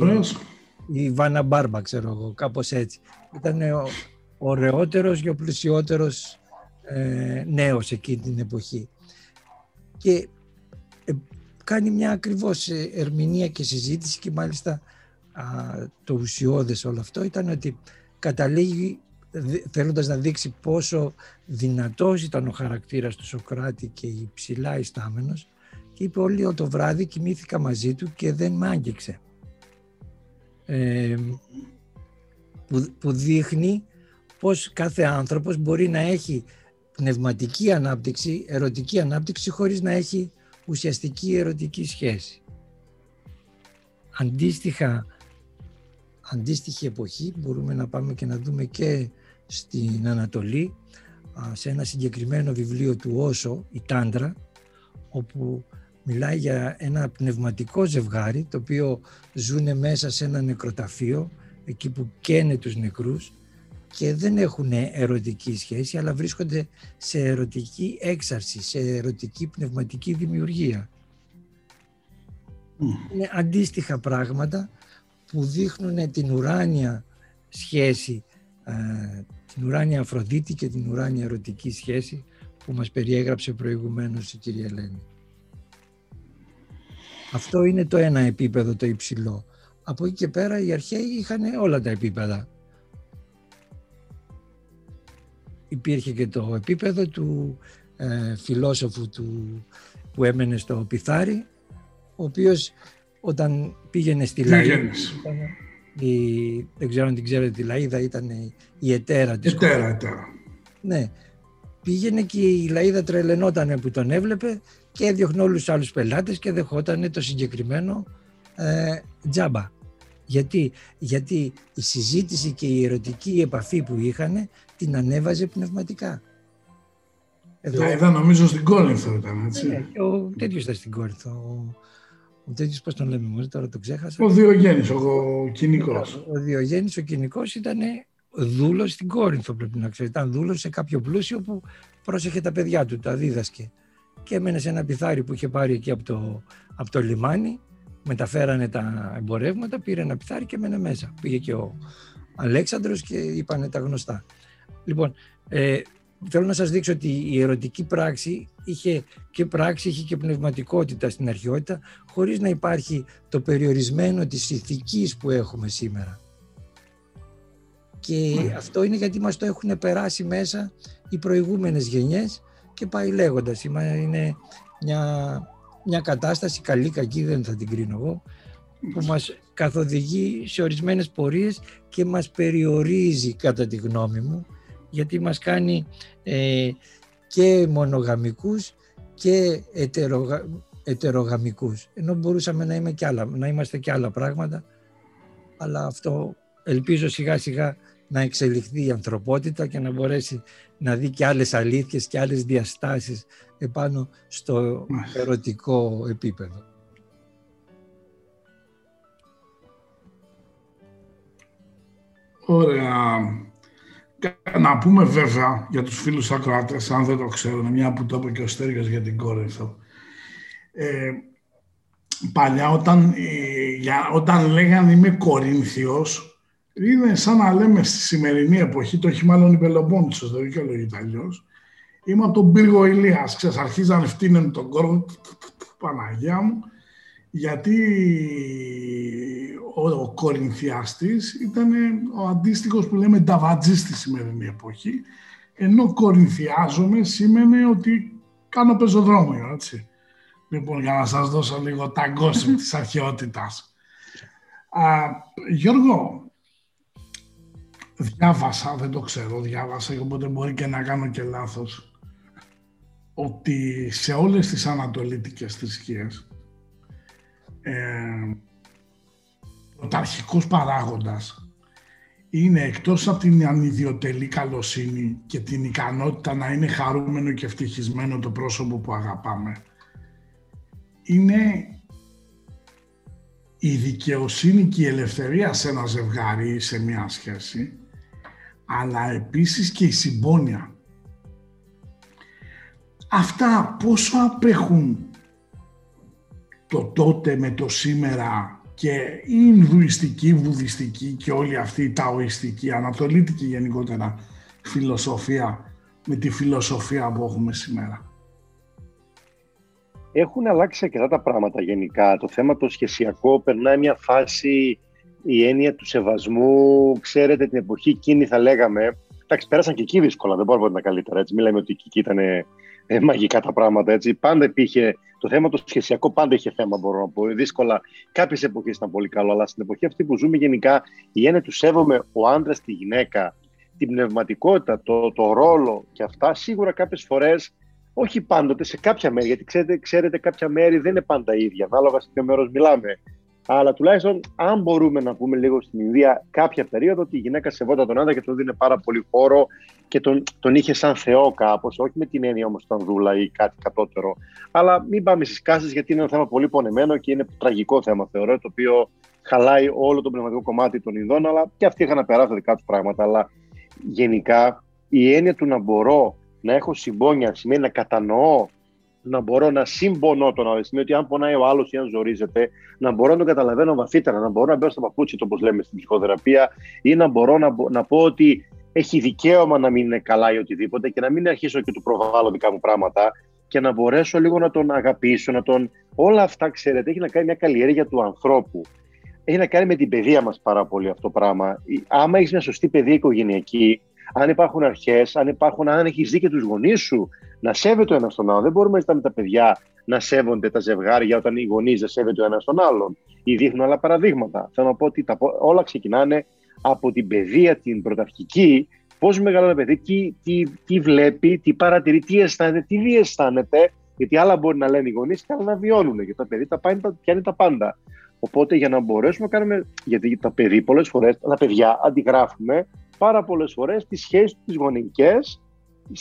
η Βάνα Μπάρμπα, ξέρω εγώ, κάπως έτσι. Ήταν ο ωραιότερος και ο πλουσιότερος ε, νέος εκείνη την εποχή. και ε, κάνει μια ακριβώς ε, ερμηνεία και συζήτηση και μάλιστα το ουσιώδες όλο αυτό ήταν ότι καταλήγει θέλοντας να δείξει πόσο δυνατός ήταν ο χαρακτήρας του Σοκράτη και υψηλά ιστάμενος και είπε όλο το βράδυ κοιμήθηκα μαζί του και δεν μ' άγγιξε. Ε, που, που δείχνει πως κάθε άνθρωπος μπορεί να έχει πνευματική ανάπτυξη, ερωτική ανάπτυξη χωρίς να έχει ουσιαστική ερωτική σχέση. Αντίστοιχα, αντίστοιχη εποχή μπορούμε να πάμε και να δούμε και στην Ανατολή σε ένα συγκεκριμένο βιβλίο του Όσο, η Τάντρα, όπου μιλάει για ένα πνευματικό ζευγάρι το οποίο ζούνε μέσα σε ένα νεκροταφείο εκεί που καίνε τους νεκρούς και δεν έχουν ερωτική σχέση αλλά βρίσκονται σε ερωτική έξαρση, σε ερωτική πνευματική δημιουργία. Είναι αντίστοιχα πράγματα που δείχνουν την ουράνια σχέση, ε, την ουράνια Αφροδίτη και την ουράνια ερωτική σχέση που μας περιέγραψε προηγουμένως η κυρία Ελένη. Αυτό είναι το ένα επίπεδο το υψηλό. Από εκεί και πέρα οι αρχαίοι είχαν όλα τα επίπεδα. Υπήρχε και το επίπεδο του ε, φιλόσοφου του, που έμενε στο Πιθάρι, ο οποίος όταν πήγαινε στη Λαΐδα, η, δεν ξέρω αν την ξέρετε τη Λαΐδα, ήταν η ετέρα της Ετέρα, ετέρα. Ναι, πήγαινε και η Λαΐδα τρελαινόταν που τον έβλεπε και έδιωχνε όλους τους άλλους πελάτες και δεχόταν το συγκεκριμένο ε, τζάμπα. Γιατί, γιατί η συζήτηση και η ερωτική επαφή που είχαν την ανέβαζε πνευματικά. Εδώ... Λαΐδα νομίζω στην Κόρινθο ήταν, έτσι. Ναι, ο τέτοιος ήταν στην Κόρινθο. Ο, ο τέτοιος πώς τον λέμε, μόνο τώρα το ξέχασα. Ο Διογέννης, ο, ο κοινικός. Ο, ο Διογέννης, ο κοινικός ήταν δούλος στην Κόρινθο πρέπει να ξέρεις. Ήταν δούλος σε κάποιο πλούσιο που πρόσεχε τα παιδιά του, τα δίδασκε. Και έμενε σε ένα πιθάρι που είχε πάρει εκεί από το, από το λιμάνι. Μεταφέρανε τα εμπορεύματα, πήρε ένα πιθάρι και έμενε μέσα. Πήγε και ο Αλέξανδρος και είπανε τα γνωστά. Λοιπόν, ε, θέλω να σας δείξω ότι η ερωτική πράξη είχε και πράξη, είχε και πνευματικότητα στην αρχαιότητα, χωρίς να υπάρχει το περιορισμένο της ηθικής που έχουμε σήμερα. Και αυτό είναι γιατί μας το έχουν περάσει μέσα οι προηγούμενες γενιές και πάει λέγοντας. Είναι μια, μια κατάσταση, καλή κακή δεν θα την κρίνω εγώ, που μας καθοδηγεί σε ορισμένες πορείες και μας περιορίζει κατά τη γνώμη μου, γιατί μας κάνει ε, και μονογαμικούς και ετερογα, ετερογαμικούς. Ενώ μπορούσαμε να, είμαι και άλλα, να είμαστε και άλλα πράγματα, αλλά αυτό ελπίζω σιγά σιγά να εξελιχθεί η ανθρωπότητα και να μπορέσει να δει και άλλες αλήθειες και άλλες διαστάσεις επάνω στο ερωτικό επίπεδο. Ωραία. Να πούμε βέβαια για τους φίλους ακροάτες, αν δεν το ξέρουν, μια που το είπε και ο Στέργιος για την Κόρινθο. Ε, παλιά όταν, ε, για, όταν λέγανε είμαι Κορίνθιος, είναι σαν να λέμε στη σημερινή εποχή, το έχει μάλλον η Πελοπόννησος, δεν δικαιολογείται αλλιώς. Είμαι από τον πύργο Ηλίας, ξέρεις, αρχίζαν φτύνουν τον κόρβο, Παναγιά μου, γιατί ο, ο Κορινθιάστης ήταν ο αντίστοιχος που λέμε νταβατζής στη σημερινή εποχή, ενώ Κορινθιάζομαι σήμαινε ότι κάνω πεζοδρόμιο, έτσι. Λοιπόν, για να σας δώσω λίγο τα γκόσιμ της αρχαιότητας. Α, Γιώργο, διάβασα, δεν το ξέρω, διάβασα, οπότε μπορεί και να κάνω και λάθος, ότι σε όλες τις ανατολίτικες θρησκείες ε, ο ταρχικός παράγοντας είναι εκτός από την ανιδιοτελή καλοσύνη και την ικανότητα να είναι χαρούμενο και ευτυχισμένο το πρόσωπο που αγαπάμε, είναι η δικαιοσύνη και η ελευθερία σε ένα ζευγάρι ή σε μια σχέση αλλά επίσης και η συμπόνια. Αυτά πόσο απέχουν το τότε με το σήμερα και η Ινδουιστική, Βουδιστική και όλη αυτή η Ταοιστική, Ανατολίτικη γενικότερα φιλοσοφία με τη φιλοσοφία που έχουμε σήμερα. έχουν αλλάξει αρκετά τα πράγματα γενικά. Το θέμα το σχεσιακό περνάει μια φάση, η έννοια του σεβασμού, ξέρετε την εποχή εκείνη θα λέγαμε, εντάξει πέρασαν και εκεί δύσκολα, δεν μπορούμε να είναι καλύτερα, έτσι, μιλάμε ότι εκεί ήταν ε, μαγικά τα πράγματα, έτσι. Πάντα υπήρχε, το θέμα το σχεσιακό πάντα είχε θέμα, μπορώ να πω, δύσκολα. Κάποιες εποχές ήταν πολύ καλό, αλλά στην εποχή αυτή που ζούμε γενικά, η έννοια του σέβομαι ο άντρας τη γυναίκα, την πνευματικότητα, το, το ρόλο και αυτά, σίγουρα κάποιες φορές όχι πάντοτε, σε κάποια μέρη, γιατί ξέρετε, ξέρετε κάποια μέρη δεν είναι πάντα ίδια, ανάλογα σε ποιο μέρος μιλάμε. Αλλά τουλάχιστον, αν μπορούμε να πούμε λίγο στην Ινδία κάποια περίοδο, ότι η γυναίκα σεβόταν τον άντρα και τον δίνει πάρα πολύ χώρο και τον, τον είχε σαν Θεό κάπως, όχι με την έννοια όμως ήταν δούλα ή κάτι κατώτερο. Αλλά μην πάμε στις κάσει, γιατί είναι ένα θέμα πολύ πονεμένο και είναι τραγικό θέμα, θεωρώ, το οποίο χαλάει όλο το πνευματικό κομμάτι των Ινδών, αλλά και αυτοί είχαν να περάσουν δικά τους πράγματα. Αλλά γενικά η έννοια του να μπορώ να έχω συμπόνια σημαίνει να κατανοώ, να μπορώ να συμπονώ τον άλλο. Σημαίνει ότι αν πονάει ο άλλος ή αν ζορίζεται, να μπορώ να τον καταλαβαίνω βαθύτερα, να μπορώ να μπαίνω στα παπούτσια, όπως λέμε στην ψυχοθεραπεία, ή να μπορώ να, να πω ότι έχει δικαίωμα να μην είναι καλά ή οτιδήποτε και να μην αρχίσω και του προβάλλω δικά μου πράγματα και να μπορέσω λίγο να τον αγαπήσω, να τον... Όλα αυτά, ξέρετε, έχει να κάνει μια καλλιέργεια του ανθρώπου. Έχει να κάνει με την παιδεία μας πάρα πολύ αυτό το πράγμα. Άμα έχεις μια σωστή παιδεία οικογενειακή, αν υπάρχουν αρχές, αν, υπάρχουν, αν έχεις δει και τους γονείς σου να σέβεται ο ένας τον άλλον. Δεν μπορούμε να ζητάμε τα παιδιά να σέβονται τα ζευγάρια όταν οι γονείς δεν σέβεται ο ένας τον άλλον ή δείχνουν άλλα παραδείγματα. Θέλω να πω ότι τα, όλα ξεκινάνε από την παιδεία, την πρωταρχική, πώς μεγαλώνει ένα παιδί, τι, τι, τι, βλέπει, τι παρατηρεί, τι αισθάνεται, τι διαισθάνεται. Γιατί άλλα μπορεί να λένε οι γονείς και άλλα να βιώνουν. Γιατί τα παιδί τα πιάνει τα πάντα. Οπότε για να μπορέσουμε να κάνουμε. Γιατί τα παιδί πολλές φορέ, τα παιδιά αντιγράφουμε πάρα πολλές φορές τις σχέσεις τις γονεϊκέ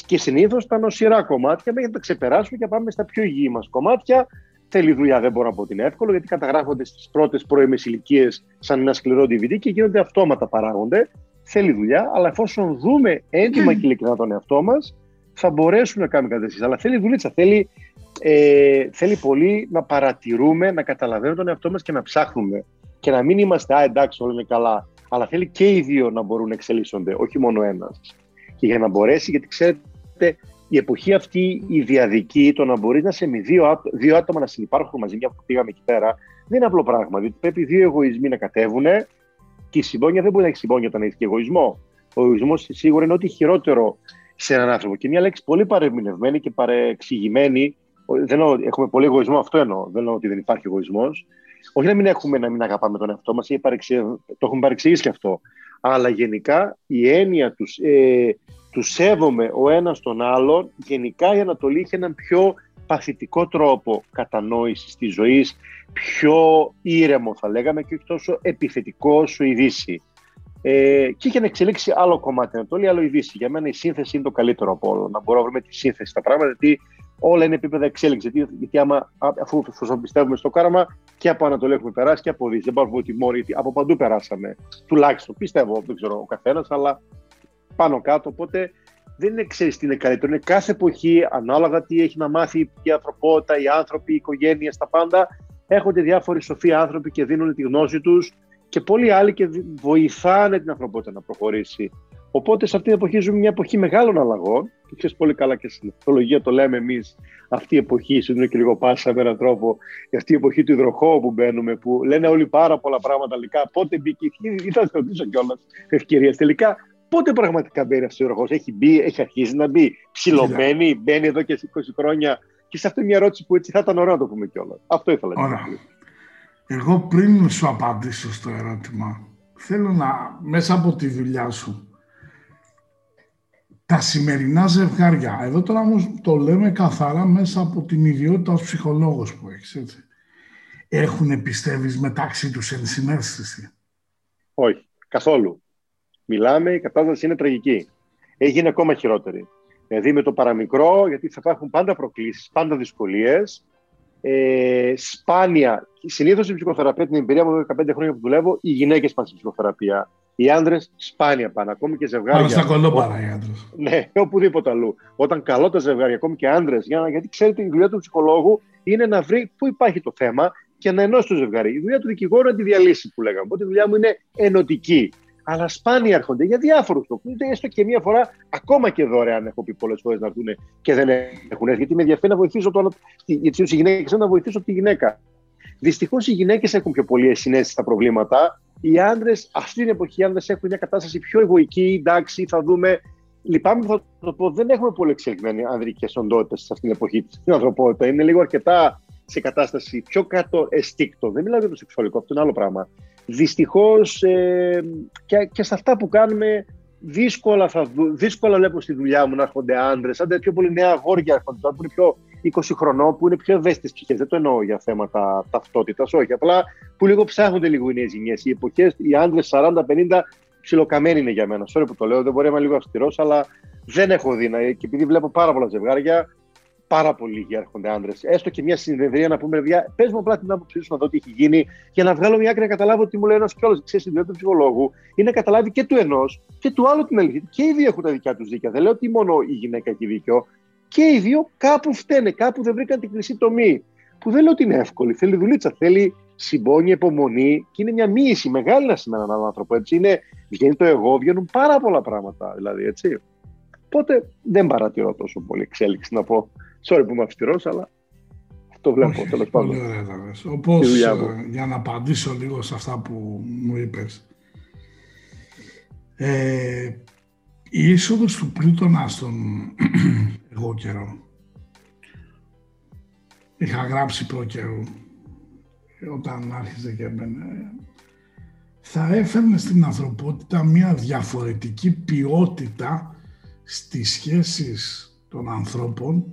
και συνήθως τα νοσηρά κομμάτια μέχρι να τα ξεπεράσουμε και πάμε στα πιο υγιή μας κομμάτια. Θέλει δουλειά, δεν μπορώ να πω ότι είναι εύκολο, γιατί καταγράφονται στις πρώτες πρώιμες ηλικίες σαν ένα σκληρό DVD και γίνονται αυτόματα παράγονται. Θέλει δουλειά, αλλά εφόσον δούμε έντιμα και ειλικρινά τον εαυτό μας, θα μπορέσουμε να κάνουμε κάτι Αλλά θέλει δουλίτσα, θέλει, ε, θέλει πολύ να παρατηρούμε, να καταλαβαίνουμε τον εαυτό μας και να ψάχνουμε. Και να μην είμαστε, Α, εντάξει, όλα είναι καλά αλλά θέλει και οι δύο να μπορούν να εξελίσσονται, όχι μόνο ένας. Και για να μπορέσει, γιατί ξέρετε, η εποχή αυτή, η διαδική, το να μπορείς να σε με δύο, δύο άτομα να συνεπάρχουν μαζί, μια που πήγαμε εκεί πέρα, δεν είναι απλό πράγμα. Διότι πρέπει δύο εγωισμοί να κατέβουν και η συμπόνια δεν μπορεί να έχει συμπόνια όταν έχει και εγωισμό. Ο εγωισμός σίγουρα είναι ό,τι χειρότερο σε έναν άνθρωπο. Και μια λέξη πολύ παρεμηνευμένη και παρεξηγημένη. Δεν εννοώ, έχουμε πολύ εγωισμό, αυτό εννοώ. Δεν εννοώ ότι δεν υπάρχει εγωισμός. Όχι να μην έχουμε να μην αγαπάμε τον εαυτό μας, το έχουμε παρεξηγήσει και αυτό. Αλλά γενικά η έννοια τους, ε, τους σέβομαι ο ένας τον άλλον, γενικά η Ανατολή είχε έναν πιο παθητικό τρόπο κατανόησης της ζωής, πιο ήρεμο θα λέγαμε και όχι τόσο επιθετικό όσο η Δύση. Ε, και είχε να εξελίξει άλλο κομμάτι Ανατολή, άλλο η Δύση. Για μένα η σύνθεση είναι το καλύτερο από όλο. Να μπορώ να βρούμε τη σύνθεση στα πράγματα, γιατί όλα είναι επίπεδα εξέλιξη. Γιατί, γιατί άμα, αφού πιστεύουμε στο κάραμα, και από Ανατολή έχουμε περάσει και από Δύση. Δεν μπορούμε ότι μόνο, γιατί από παντού περάσαμε. Τουλάχιστον πιστεύω, δεν ξέρω ο καθένας, αλλά πάνω κάτω. Οπότε δεν είναι ξέρεις τι είναι καλύτερο. Είναι κάθε εποχή, ανάλογα τι έχει να μάθει η ανθρωπότητα, οι άνθρωποι, οι οικογένειε, τα πάντα. Έχονται διάφοροι σοφοί άνθρωποι και δίνουν τη γνώση τους και πολλοί άλλοι και βοηθάνε την ανθρωπότητα να προχωρήσει. Οπότε σε αυτή την εποχή ζούμε μια εποχή μεγάλων αλλαγών. Και ξέρεις πολύ καλά και στην εθνολογία το λέμε εμείς αυτή η εποχή, είναι και λίγο πάσα με έναν τρόπο, αυτή η εποχή του υδροχώου που μπαίνουμε, που λένε όλοι πάρα πολλά πράγματα τελικά. Πότε μπήκε, ήταν σε ρωτήσω κιόλας ευκαιρία. Τελικά, πότε πραγματικά μπαίνει αυτός ο υδροχώο, έχει μπει, έχει αρχίσει να μπει, ψηλωμένη, μπαίνει εδώ και 20 χρόνια. Και σε αυτή μια ερώτηση που έτσι θα ήταν ωραίο να το πούμε κιόλας. Αυτό ήθελα να πω. Εγώ πριν σου απαντήσω στο ερώτημα, θέλω να, μέσα από τη δουλειά σου, τα σημερινά ζευγάρια, εδώ τώρα όμως το λέμε καθαρά μέσα από την ιδιότητα ως ψυχολόγος που έχεις, έτσι. Έχουν, πιστεύεις, μεταξύ τους ενσυναίσθηση; Όχι, καθόλου. Μιλάμε, η κατάσταση είναι τραγική. Έγινε ακόμα χειρότερη. Δηλαδή με το παραμικρό, γιατί θα υπάρχουν πάντα προκλήσεις, πάντα δυσκολίες. Ε, σπάνια, συνήθως η ψυχοθεραπεία, την εμπειρία μου 15 χρόνια που δουλεύω, οι γυναίκες πάνε στην ψυχοθεραπεία. Οι άντρες σπάνια πάνε, ακόμη και ζευγάρια. Πάνω στα κολόπαρα οι άντρες. Ναι, οπουδήποτε αλλού. Όταν καλό τα ζευγάρια, ακόμη και άντρες, για, γιατί ξέρετε η δουλειά του ψυχολόγου είναι να βρει πού υπάρχει το θέμα και να ενώσει το ζευγάρι. Η δουλειά του δικηγόρου είναι να τη διαλύσει, που λέγαμε. Οπότε η δουλειά μου είναι ενωτική. αλλά σπάνια έρχονται για διάφορους λόγου. Είτε έστω και μία φορά, ακόμα και δωρεάν έχω πει πολλές φορές να έρθουν και δεν έχουν έρθει. Γιατί με ενδιαφέρει να βοηθήσω το άλλο. Γιατί οι γυναίκες να βοηθήσω τη γυναίκα. Δυστυχώς οι γυναίκες έχουν πιο πολύ συνέστηση στα προβλήματα. Οι άντρες, αυτή την εποχή, οι άντρες έχουν μια κατάσταση πιο εγωική. Εντάξει, θα δούμε. Λυπάμαι που θα το πω, δεν έχουμε πολύ εξελιγμένε ανδρικές οντότητες σε αυτήν την εποχή τη ανθρωπότητα. Είναι λίγο αρκετά σε κατάσταση πιο κάτω εστίκτο. Δεν μιλάω για το σεξουαλικό, αυτό είναι άλλο πράγμα. Δυστυχώς ε, και, και σε αυτά που κάνουμε, δύσκολα, θα, δύσκολα βλέπω στη δουλειά μου να έρχονται άντρες. Άντε πιο πολύ νέα αγόρια έρχονται τώρα που είναι πιο 20 χρονών, που είναι πιο ευαίσθητες ψυχές. Δεν το εννοώ για θέματα ταυτότητας, όχι. Απλά που λίγο ψάχνονται λίγο οι νέες γενιές. Οι εποχές, οι άντρε 40-50 ψιλοκαμένοι είναι για μένα. Sorry που το λέω, δεν μπορεί να είμαι λίγο αυστηρός, αλλά δεν έχω δει. Και επειδή βλέπω πάρα πολλά ζευγάρια, πάρα πολύ λίγοι έρχονται άντρε. Έστω και μια συνεδρία να πούμε, πες μου απλά την άποψή σου να δω τι έχει γίνει, για να βγάλω μια άκρη να καταλάβω τι μου λέει ένας κι όλο. Ξέρει, η του ψυχολόγου είναι να καταλάβει και του ενός και του άλλου την αλήθεια. Και οι δύο έχουν τα δικιά τους δίκαια. Δεν λέω ότι μόνο η γυναίκα έχει δίκιο. Και οι δύο κάπου φταίνε, κάπου δεν βρήκαν την χρυσή τομή. Που δεν λέω ότι είναι εύκολη. Θέλει δουλίτσα, θέλει συμπόνια, υπομονή και είναι μια μίση μεγάλη να σημαίνει έναν άνθρωπο. Έτσι. Είναι, βγαίνει το εγώ, βγαίνουν πάρα πολλά πράγματα. Δηλαδή, έτσι. Οπότε δεν παρατηρώ τόσο πολύ εξέλιξη να πω. Sorry που είμαι αυστηρός, αλλά το βλέπω τέλος πάντων. Πολύ ωραία Όπως ε, για να απαντήσω λίγο σε αυτά που μου είπες. Ε, η είσοδος του Πλούτονα στον εγώ καιρό. Είχα γράψει προ καιρού όταν άρχισε και έμπαινε. Θα έφερνε στην ανθρωπότητα μια διαφορετική ποιότητα στις σχέσεις των ανθρώπων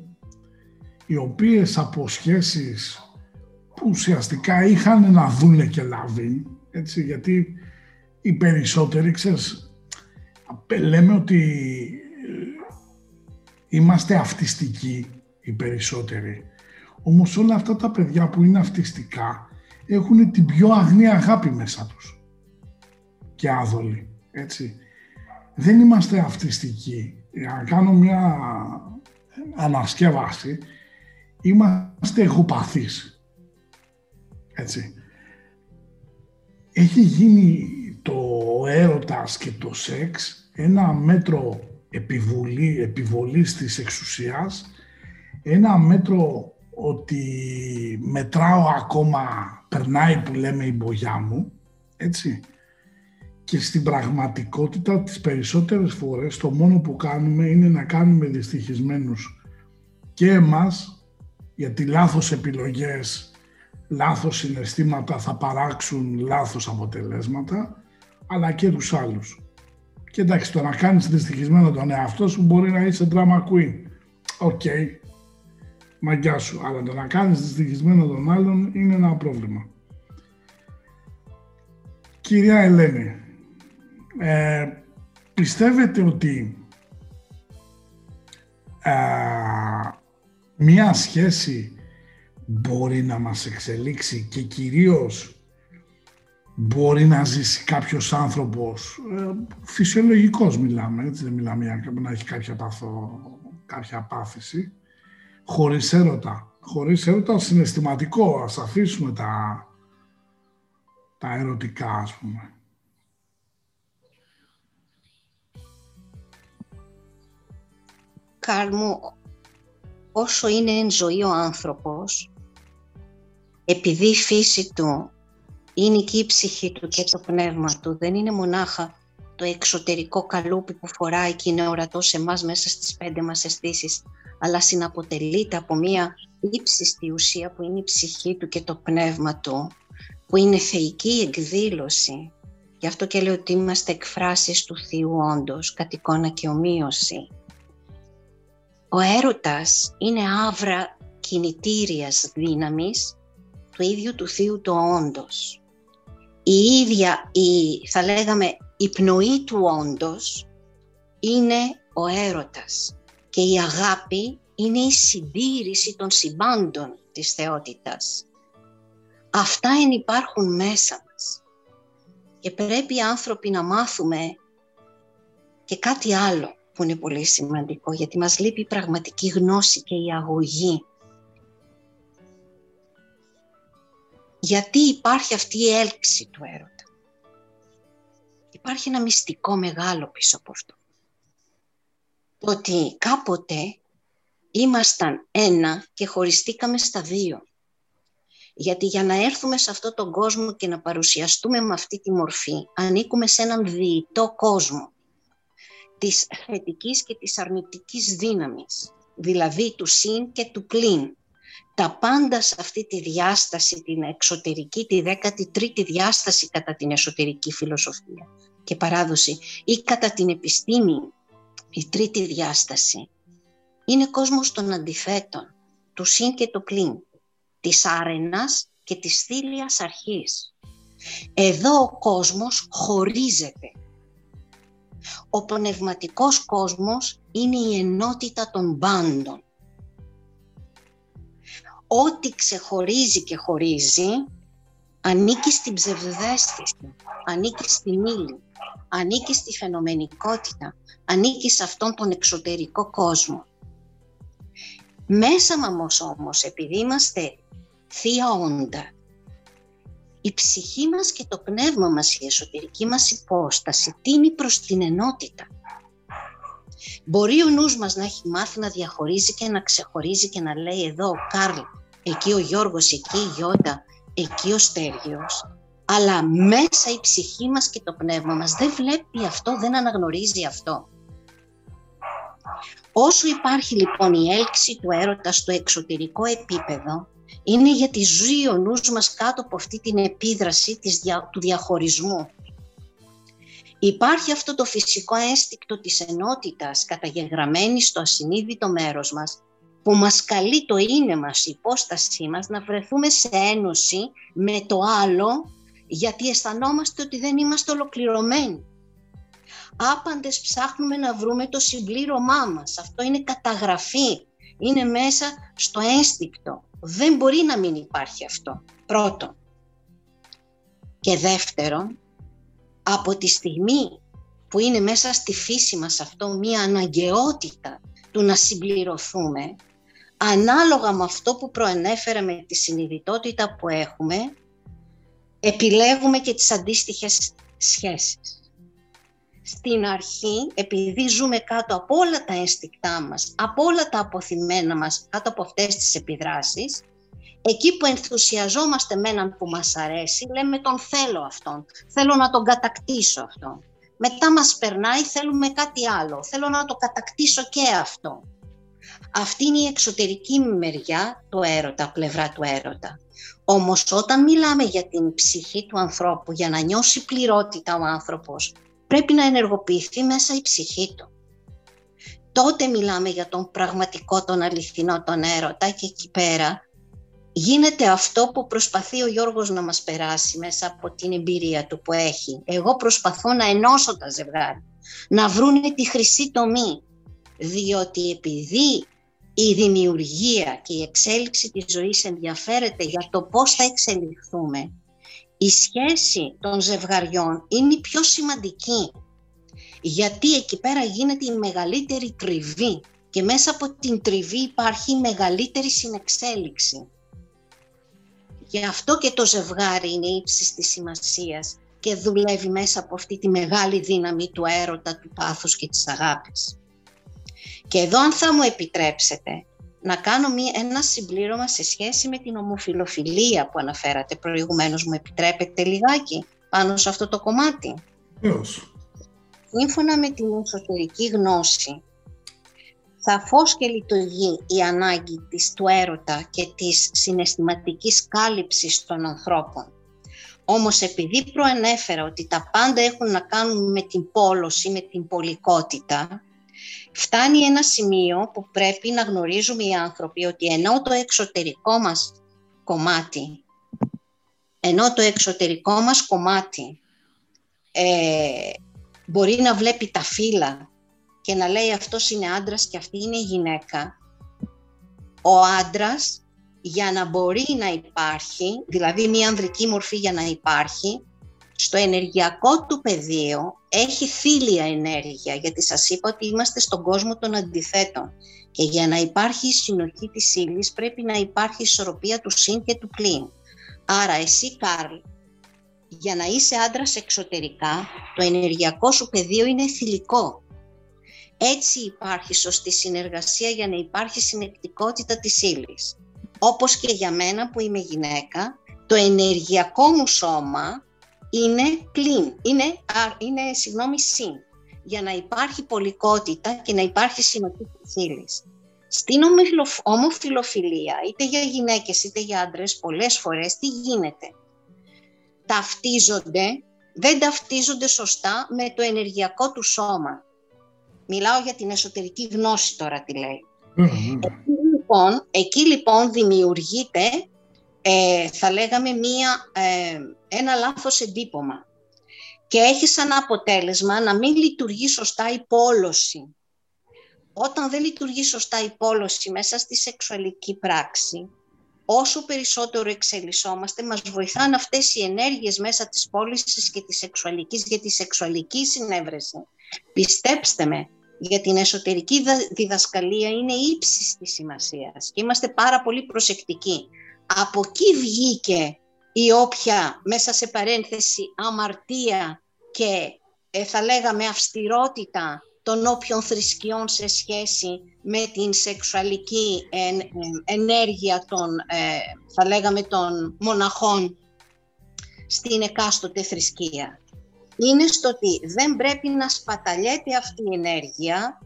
οι οποίες από σχέσεις που ουσιαστικά είχαν να δούνε και λάβει, έτσι, γιατί οι περισσότεροι, ξέρεις, λέμε ότι ε, είμαστε αυτιστικοί οι περισσότεροι. Όμως όλα αυτά τα παιδιά που είναι αυτιστικά έχουν την πιο αγνή αγάπη μέσα τους και άδολοι, έτσι. Δεν είμαστε αυτιστικοί. Για να κάνω μια ανασκεύαση, είμαστε εγωπαθείς. Έτσι. Έχει γίνει το έρωτας και το σεξ ένα μέτρο επιβολή, επιβολής της εξουσίας, ένα μέτρο ότι μετράω ακόμα, περνάει που λέμε η μπογιά μου, έτσι. Και στην πραγματικότητα τις περισσότερες φορές το μόνο που κάνουμε είναι να κάνουμε δυστυχισμένους και εμάς γιατί λάθος επιλογές, λάθος συναισθήματα θα παράξουν λάθος αποτελέσματα, αλλά και τους άλλους. Και εντάξει, το να κάνεις δυστυχισμένο τον εαυτό σου μπορεί να είσαι drama queen. OK, okay. μαγκιά σου. Αλλά το να κάνεις δυστυχισμένο τον άλλον είναι ένα πρόβλημα. Κυρία Ελένη, ε, πιστεύετε ότι ε, μία σχέση μπορεί να μας εξελίξει και κυρίως μπορεί να ζήσει κάποιος άνθρωπος, ε, φυσιολογικός μιλάμε, έτσι δεν μιλάμε για να έχει κάποια, παθο, κάποια πάθηση, χωρίς έρωτα. Χωρίς έρωτα συναισθηματικό, ας αφήσουμε τα, τα ερωτικά ας πούμε. Κάρμου, όσο είναι εν ζωή ο άνθρωπος, επειδή η φύση του είναι και η ψυχή του και το πνεύμα του, δεν είναι μονάχα το εξωτερικό καλούπι που φοράει και είναι ορατό σε εμάς μέσα στις πέντε μας αισθήσεις, αλλά συναποτελείται από μία ύψιστη ουσία που είναι η ψυχή του και το πνεύμα του, που είναι θεϊκή εκδήλωση. Γι' αυτό και λέω ότι είμαστε εκφράσεις του Θείου όντως, κατ' εικόνα και ομοίωση. Ο έρωτας είναι άβρα κινητήριας δύναμης του ίδιου του Θείου το όντος. Η ίδια, η, θα λέγαμε, η πνοή του όντος είναι ο έρωτας και η αγάπη είναι η συντήρηση των συμπάντων της θεότητας. Αυτά υπάρχουν μέσα μας και πρέπει οι άνθρωποι να μάθουμε και κάτι άλλο που είναι πολύ σημαντικό, γιατί μας λείπει η πραγματική γνώση και η αγωγή. Γιατί υπάρχει αυτή η έλξη του έρωτα. υπάρχει ένα μυστικό μεγάλο πίσω από αυτό. Το ότι κάποτε ήμασταν ένα και χωριστήκαμε στα δύο. Γιατί για να έρθουμε σε αυτόν τον κόσμο και να παρουσιαστούμε με αυτή τη μορφή, ανήκουμε σε έναν διητό κόσμο της θετικής και της αρνητικής δύναμης, δηλαδή του συν και του πλην. Τα πάντα σε αυτή τη διάσταση, την εξωτερική, τη 13η διάσταση κατά την εσωτερική φιλοσοφία και παράδοση ή κατά την επιστήμη, η τρίτη διάσταση, είναι κόσμος των αντιθέτων, του συν και του πλην, της άρενας και της θήλιας αρχής. Εδώ ο κόσμος χωρίζεται ο πνευματικός κόσμος είναι η ενότητα των πάντων. Ό,τι ξεχωρίζει και χωρίζει ανήκει στην ψευδέστηση, ανήκει στην ύλη, ανήκει στη φαινομενικότητα, ανήκει σε αυτόν τον εξωτερικό κόσμο. Μέσα μας όμως, επειδή είμαστε θεία όντα, η ψυχή μας και το πνεύμα μας, η εσωτερική μας υπόσταση τίνει προς την ενότητα. Μπορεί ο νους μας να έχει μάθει να διαχωρίζει και να ξεχωρίζει και να λέει εδώ ο Κάρλ, εκεί ο Γιώργος, εκεί η Γιώτα, εκεί ο Στέργιος. Αλλά μέσα η ψυχή μας και το πνεύμα μας δεν βλέπει αυτό, δεν αναγνωρίζει αυτό. Όσο υπάρχει λοιπόν η έλξη του έρωτας στο εξωτερικό επίπεδο, είναι γιατί ζει ο νους μας κάτω από αυτή την επίδραση της, του διαχωρισμού. Υπάρχει αυτό το φυσικό αίσθηκτο της ενότητας καταγεγραμμένη στο ασυνείδητο μέρος μας που μας καλεί το είναι μας, η υπόστασή μας να βρεθούμε σε ένωση με το άλλο γιατί αισθανόμαστε ότι δεν είμαστε ολοκληρωμένοι. Άπαντες ψάχνουμε να βρούμε το συμπλήρωμά μας. Αυτό είναι καταγραφή. Είναι μέσα στο ένστικτο. Δεν μπορεί να μην υπάρχει αυτό. Πρώτον. Και δεύτερον, από τη στιγμή που είναι μέσα στη φύση μας αυτό μία αναγκαιότητα του να συμπληρωθούμε, ανάλογα με αυτό που προενέφερα με τη συνειδητότητα που έχουμε, επιλέγουμε και τις αντίστοιχες σχέσεις. Στην αρχή, επειδή ζούμε κάτω από όλα τα αισθηκτά μας, από όλα τα αποθυμένα μας, κάτω από αυτές τις επιδράσεις, εκεί που ενθουσιαζόμαστε με έναν που μας αρέσει, λέμε τον θέλω αυτόν, θέλω να τον κατακτήσω αυτόν. Μετά μας περνάει, θέλουμε κάτι άλλο, θέλω να το κατακτήσω και αυτό. Αυτή είναι η εξωτερική μεριά του έρωτα, πλευρά του έρωτα. Όμως όταν μιλάμε για την ψυχή του ανθρώπου, για να νιώσει πληρότητα ο άνθρωπος, πρέπει να ενεργοποιηθεί μέσα η ψυχή του. Τότε μιλάμε για τον πραγματικό, τον αληθινό, τον έρωτα και εκεί πέρα γίνεται αυτό που προσπαθεί ο Γιώργος να μας περάσει μέσα από την εμπειρία του που έχει. Εγώ προσπαθώ να ενώσω τα ζευγάρια, να βρούνε τη χρυσή τομή, διότι επειδή η δημιουργία και η εξέλιξη της ζωής ενδιαφέρεται για το πώς θα εξελιχθούμε, η σχέση των ζευγαριών είναι η πιο σημαντική. Γιατί εκεί πέρα γίνεται η μεγαλύτερη τριβή και μέσα από την τριβή υπάρχει η μεγαλύτερη συνεξέλιξη. Γι' αυτό και το ζευγάρι είναι ύψης της σημασίας και δουλεύει μέσα από αυτή τη μεγάλη δύναμη του έρωτα, του πάθους και της αγάπης. Και εδώ αν θα μου επιτρέψετε, να κάνω μία, ένα συμπλήρωμα σε σχέση με την ομοφιλοφιλία που αναφέρατε προηγουμένως. Μου επιτρέπετε λιγάκι πάνω σε αυτό το κομμάτι; Βεβαίως. Σύμφωνα με την εσωτερική γνώση, σαφώς και λειτουργεί η ανάγκη της του έρωτα και της συναισθηματικής κάλυψης των ανθρώπων. Όμως επειδή προενέφερα ότι τα πάντα έχουν να κάνουν με την πόλωση, με την πολικότητα, φτάνει ένα σημείο που πρέπει να γνωρίζουμε οι άνθρωποι ότι ενώ το εξωτερικό μας κομμάτι, ενώ το εξωτερικό μας κομμάτι ε, μπορεί να βλέπει τα φύλλα και να λέει αυτός είναι άντρας και αυτή είναι γυναίκα, ο άντρας για να μπορεί να υπάρχει, δηλαδή μια ανδρική μορφή για να υπάρχει, στο ενεργειακό του πεδίο έχει θήλια ενέργεια, γιατί σας είπα ότι είμαστε στον κόσμο των αντιθέτων. Και για να υπάρχει η συνοχή της ύλης πρέπει να υπάρχει η ισορροπία του συν και του πλήν. Άρα εσύ Κάρλ, για να είσαι άντρας εξωτερικά, το ενεργειακό σου πεδίο είναι θηλυκό. Έτσι υπάρχει σωστή συνεργασία για να υπάρχει συνεκτικότητα της ύλης. Όπως και για μένα που είμαι γυναίκα, το ενεργειακό μου σώμα είναι clean, είναι, είναι συγγνώμη, συν, για να υπάρχει πολικότητα και να υπάρχει συνοχή της ύλης. Στην ομοφιλοφιλία, είτε για γυναίκες είτε για άντρες, πολλές φορές τι γίνεται. Ταυτίζονται, δεν ταυτίζονται σωστά με το ενεργειακό του σώμα. Μιλάω για την εσωτερική γνώση τώρα τι λέει. Εκεί, λοιπόν, εκεί λοιπόν δημιουργείται, ε, θα λέγαμε, μία, ε, ένα λάθος εντύπωμα. Και έχει σαν αποτέλεσμα να μην λειτουργεί σωστά η πόλωση όταν δεν λειτουργεί σωστά η πόλωση μέσα στη σεξουαλική πράξη, όσο περισσότερο εξελισσόμαστε, μας βοηθάνε αυτές οι ενέργειες μέσα της πώλησης και της σεξουαλικής, για τη σεξουαλική συνέβρεση. Πιστέψτε με, για την εσωτερική διδασκαλία είναι ύψης της σημασίας και είμαστε πάρα πολύ προσεκτικοί. Από εκεί βγήκε η όποια, μέσα σε παρένθεση, αμαρτία και ε, θα λέγαμε αυστηρότητα των όποιων θρησκειών σε σχέση με την σεξουαλική ενέργεια των, ε, θα λέγαμε, των μοναχών στην εκάστοτε θρησκεία. Είναι στο ότι δεν πρέπει να σπαταλιέται αυτή η ενέργεια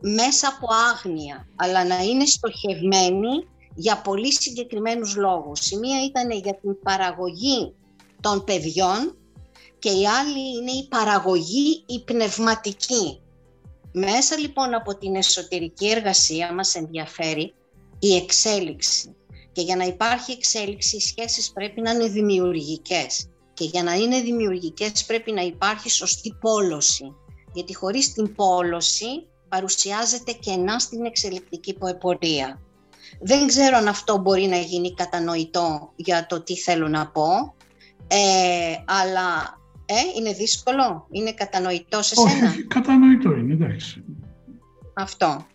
μέσα από άγνοια, αλλά να είναι στοχευμένη για πολύ συγκεκριμένους λόγους. Η μία ήταν για την παραγωγή των παιδιών και η άλλη είναι η παραγωγή η πνευματική. Μέσα λοιπόν από την εσωτερική εργασία μας ενδιαφέρει η εξέλιξη. Και για να υπάρχει εξέλιξη οι σχέσεις πρέπει να είναι δημιουργικές. Και για να είναι δημιουργικές πρέπει να υπάρχει σωστή πόλωση. Γιατί χωρίς την πόλωση παρουσιάζεται κενά στην εξελικτική ποεπορία. Δεν ξέρω αν αυτό μπορεί να γίνει κατανοητό για το τι θέλω να πω, ε, αλλά ε, είναι δύσκολο, είναι κατανοητό σε σένα; Όχι, κατανοητό είναι, εντάξει. Αυτό.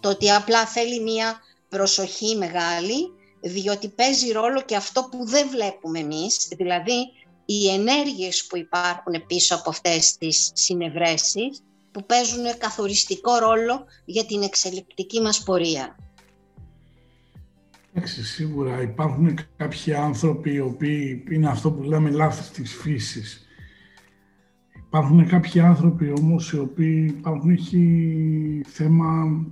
Το ότι απλά θέλει μία προσοχή μεγάλη, διότι παίζει ρόλο και αυτό που δεν βλέπουμε εμείς, δηλαδή οι ενέργειες που υπάρχουν πίσω από αυτές τις συνευρέσεις, που παίζουν καθοριστικό ρόλο για την εξελικτική μας πορεία. Εντάξει, σίγουρα υπάρχουν κάποιοι άνθρωποι οι οποίοι είναι αυτό που λέμε λάθη της φύσης. Υπάρχουν κάποιοι άνθρωποι όμως οι οποίοι υπάρχουν έχει θέμα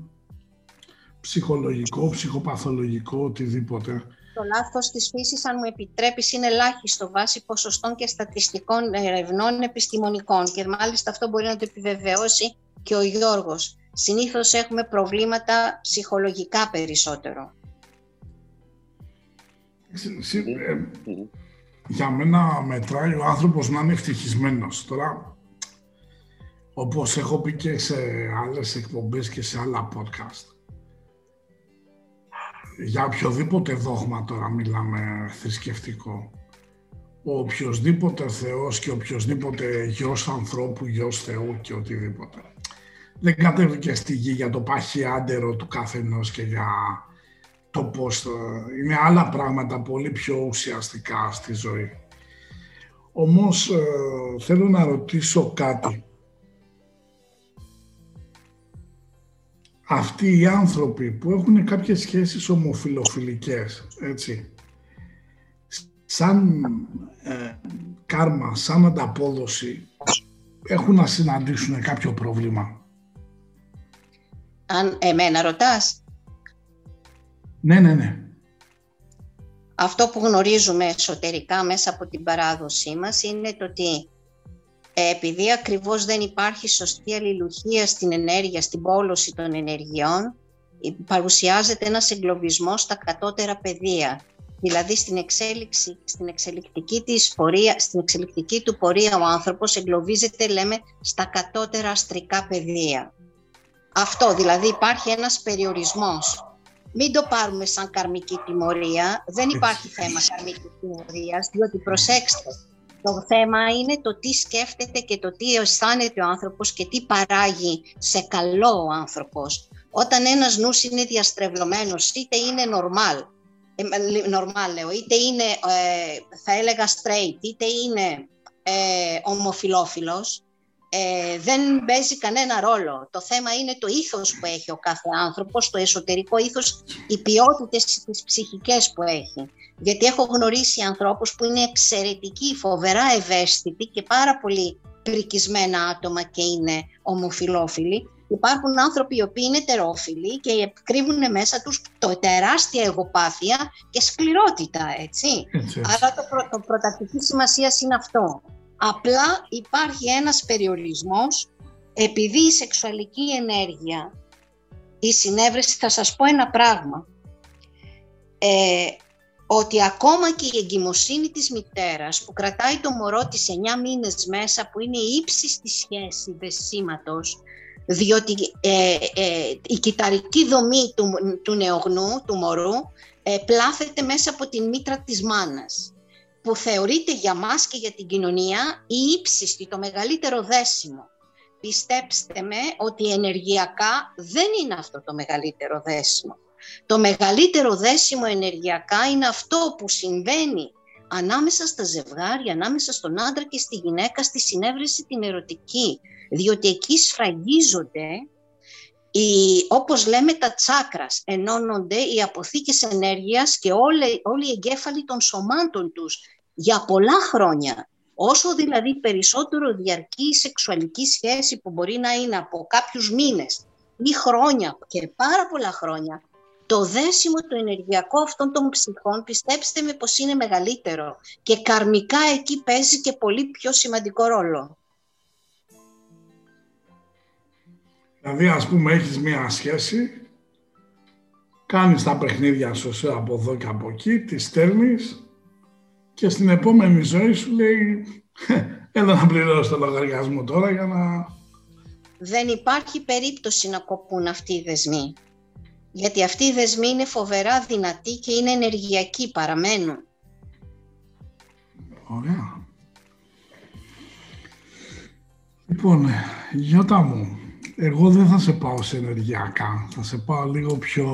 ψυχολογικό, ψυχοπαθολογικό, οτιδήποτε. Το λάθος της φύσης, αν μου επιτρέπεις, είναι ελάχιστο βάσει ποσοστών και στατιστικών ερευνών επιστημονικών και μάλιστα αυτό μπορεί να το επιβεβαιώσει και ο Γιώργος. Συνήθως έχουμε προβλήματα ψυχολογικά περισσότερο. Ε, για μένα μετράει ο άνθρωπος να είναι ευτυχισμένος. Τώρα, όπως έχω πει και σε άλλες εκπομπές και σε άλλα podcast, για οποιοδήποτε δόγμα τώρα μιλάμε θρησκευτικό, ο οποιοδήποτε Θεός και οποιοδήποτε γιος ανθρώπου, γιος Θεού και οτιδήποτε. Δεν κατέβηκε στη γη για το παχιάντερο του καθενός και για το πώς είναι άλλα πράγματα πολύ πιο ουσιαστικά στη ζωή. Όμως ε, θέλω να ρωτήσω κάτι. Αυτοί οι άνθρωποι που έχουν κάποιες σχέσεις ομοφιλοφιλικές, έτσι, σαν ε, κάρμα, σαν ανταπόδοση, έχουν να συναντήσουν κάποιο πρόβλημα. Αν εμένα ρωτάς, ναι, ναι, ναι. Αυτό που γνωρίζουμε εσωτερικά μέσα από την παράδοσή μας είναι το ότι ε, επειδή ακριβώς δεν υπάρχει σωστή αλληλουχία στην ενέργεια, στην πόλωση των ενεργειών, παρουσιάζεται ένας εγκλωβισμός στα κατώτερα πεδία. Δηλαδή στην, εξέλιξη, στην, εξελικτική της πορεία, στην εξελικτική του πορεία ο άνθρωπος εγκλωβίζεται, λέμε, στα κατώτερα αστρικά πεδία. Αυτό, δηλαδή υπάρχει ένας περιορισμός μην το πάρουμε σαν καρμική τιμωρία. Δεν υπάρχει θέμα καρμικής τιμωρίας, διότι προσέξτε, το θέμα είναι το τι σκέφτεται και το τι αισθάνεται ο άνθρωπος και τι παράγει σε καλό ο άνθρωπος. Όταν ένας νους είναι διαστρεβλωμένος, είτε είναι normal, normal λέω, είτε είναι, θα έλεγα straight, είτε είναι ε, ομοφιλόφιλος, ε, δεν παίζει κανένα ρόλο. Το θέμα είναι το ήθος που έχει ο κάθε άνθρωπος, το εσωτερικό ήθος, οι ποιότητες τις ψυχικές που έχει. Γιατί έχω γνωρίσει ανθρώπους που είναι εξαιρετικοί, φοβερά ευαίσθητοι και πάρα πολύ πρικισμένα άτομα και είναι ομοφιλόφιλοι. Υπάρχουν άνθρωποι οι οποίοι είναι τερόφιλοι και κρύβουν μέσα τους το τεράστια εγωπάθεια και σκληρότητα, έτσι. έτσι, Άρα το, προ, το πρωταρχική σημασία είναι αυτό. Απλά υπάρχει ένας περιορισμός. Επειδή η σεξουαλική ενέργεια, η συνέβρεση, θα σας πω ένα πράγμα, ε, ότι ακόμα και η εγκυμοσύνη της μητέρας που κρατάει το μωρό της 9 μήνες μέσα, που είναι η ύψιστη σχέσης δεσίματος, διότι ε, ε, η κυταρική δομή του, του νεογνού, του μωρού, ε, πλάθεται μέσα από την μήτρα της μάνας που θεωρείται για μας και για την κοινωνία η ύψιστη, το μεγαλύτερο δέσιμο. Πιστέψτε με ότι ενεργειακά δεν είναι αυτό το μεγαλύτερο δέσιμο. Το μεγαλύτερο δέσιμο ενεργειακά είναι αυτό που συμβαίνει ανάμεσα στα ζευγάρια, ανάμεσα στον άντρα και στη γυναίκα στη συνέβρεση την ερωτική. Διότι εκεί σφραγίζονται οι, όπως λέμε τα τσάκρας, ενώνονται οι αποθήκες ενέργειας και όλοι, όλοι οι εγκέφαλοι των σωμάτων τους για πολλά χρόνια. Όσο δηλαδή περισσότερο διαρκεί η σεξουαλική σχέση που μπορεί να είναι από κάποιους μήνες ή χρόνια και πάρα πολλά χρόνια, το δέσιμο το ενεργειακό αυτών των ψυχών πιστέψτε με πως είναι μεγαλύτερο και καρμικά εκεί παίζει και πολύ πιο σημαντικό ρόλο. Δηλαδή ας πούμε έχεις μία σχέση, κάνεις τα παιχνίδια σου από εδώ και από εκεί, τη στέλνεις και στην επόμενη ζωή σου λέει έλα να πληρώσει το λογαριασμό τώρα για να... Δεν υπάρχει περίπτωση να κοπούν αυτοί οι δεσμοί. Γιατί αυτοί οι δεσμοί είναι φοβερά δυνατοί και είναι ενεργειακοί, παραμένουν. Ωραία. Λοιπόν, Γιώτα μου, εγώ δεν θα σε πάω σε ενεργειακά. Θα σε πάω λίγο πιο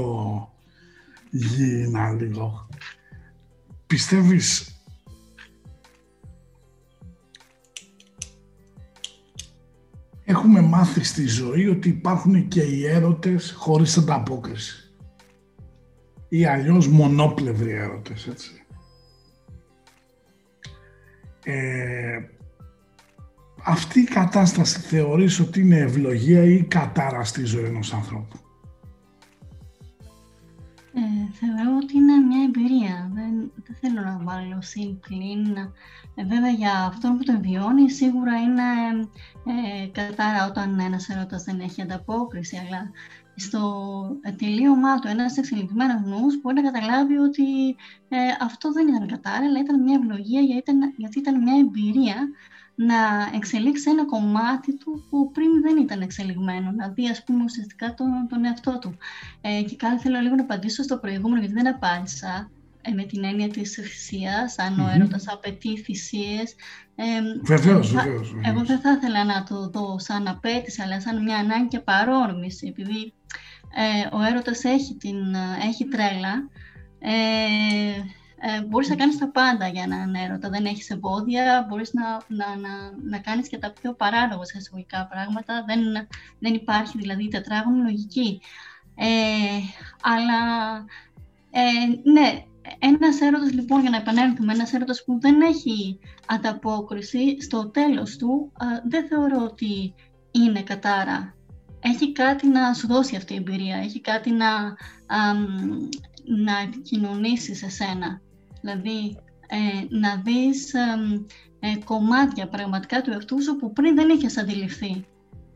γήινα λίγο. Πιστεύεις έχουμε μάθει στη ζωή ότι υπάρχουν και οι έρωτες χωρίς ανταπόκριση. Ή αλλιώς μονόπλευροι έρωτες, έτσι. Ε, αυτή η κατάσταση θεωρείς ότι είναι ευλογία ή κατάρα στη ζωή ενός ανθρώπου; Ε, θεωρώ ότι είναι μια εμπειρία. Δεν, δεν θέλω να βάλω συν ε, βέβαια για αυτόν που τον βιώνει σίγουρα είναι ε, κατάρα όταν ένας έρωτας δεν έχει ανταπόκριση, αλλά στο τελείωμά του ένας εξελιγμένος νους μπορεί να καταλάβει ότι ε, αυτό δεν ήταν κατάρα, αλλά ήταν μια ευλογία γιατί ήταν, γιατί ήταν μια εμπειρία να εξελίξει ένα κομμάτι του που πριν δεν ήταν εξελιγμένο, να δει ας πούμε ουσιαστικά τον, τον εαυτό του. Ε, και κάτι θέλω λίγο να απαντήσω στο προηγούμενο γιατί δεν απάντησα ε, με την έννοια της θυσίας, αν ο έρωτας απαιτεί θυσίες. Ε, βεβαίως, βεβαίως, Εγώ δεν θα ήθελα να το δω σαν απέτηση, αλλά σαν μια ανάγκη και παρόρμηση, επειδή ε, ο έρωτας έχει, την, έχει τρέλα. Ε, ε, μπορείς να κάνεις τα πάντα για έναν έρωτα. Δεν έχεις εμπόδια, μπορείς να, να, να, να κάνεις και τα πιο παράλογα εισαγωγικά πράγματα. Δεν, δεν υπάρχει δηλαδή τετράγωνη λογική. Ε, αλλά ε, ναι, ένας έρωτας λοιπόν, για να επανέλθουμε, ένας έρωτας που δεν έχει ανταπόκριση, στο τέλος του δεν θεωρώ ότι είναι κατάρα. Έχει κάτι να σου δώσει αυτή η εμπειρία, έχει κάτι να, α, να επικοινωνήσεις σε σένα. Δηλαδή, ε, να δεις ε, κομμάτια πραγματικά του εαυτού σου που πριν δεν είχες αντιληφθεί.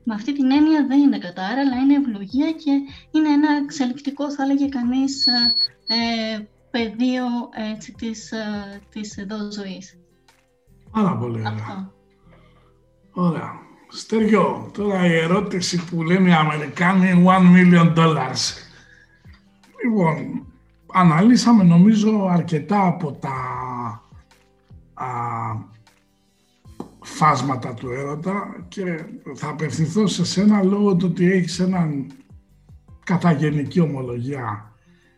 Με αυτή την έννοια δεν είναι κατάρα, αλλά είναι ευλογία και είναι ένα εξελικτικό, θα έλεγε κανείς, ε, πεδίο έτσι, της, ε, της εδώ ζωής. Πάρα πολύ ωραία. Ωραία. Στέργιο, τώρα η ερώτηση που λένε οι Αμερικάνοι one million dollars. Λοιπόν, αναλύσαμε νομίζω αρκετά από τα α, φάσματα του έρωτα και θα απευθυνθώ σε σένα λόγω του ότι έχεις έναν κατά γενική ομολογία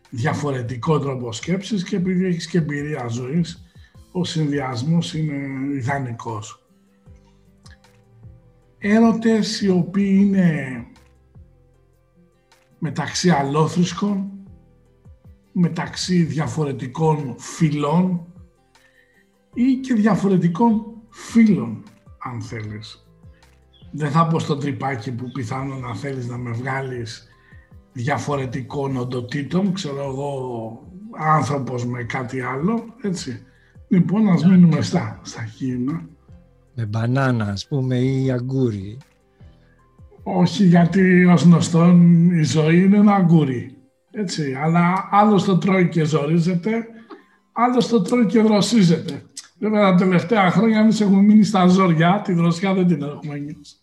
διαφορετικό τρόπο σκέψης και επειδή έχεις και εμπειρία ζωής, ο συνδυασμός είναι ιδανικός. Έρωτες οι οποίοι είναι μεταξύ αλόθρησκων, μεταξύ διαφορετικών φυλών ή και διαφορετικών φίλων, αν θέλεις. Δεν θα πω στο τρυπάκι που πιθανόν να θέλεις να με βγάλεις διαφορετικών οντοτήτων, ξέρω εγώ, άνθρωπος με κάτι άλλο, έτσι. Λοιπόν, ας μείνουμε στα, στα Με μπανάνα, ας πούμε, ή αγκούρι. Όχι, γιατί ως γνωστόν η ζωή είναι ένα αγκούρι. Έτσι, αλλά άλλος το τρώει και ζορίζεται, άλλος το τρώει και δροσίζεται. Βέβαια τα τελευταία χρόνια εμείς έχουμε μείνει στα ζωριά, τη δροσιά δεν την έχουμε νιώσει.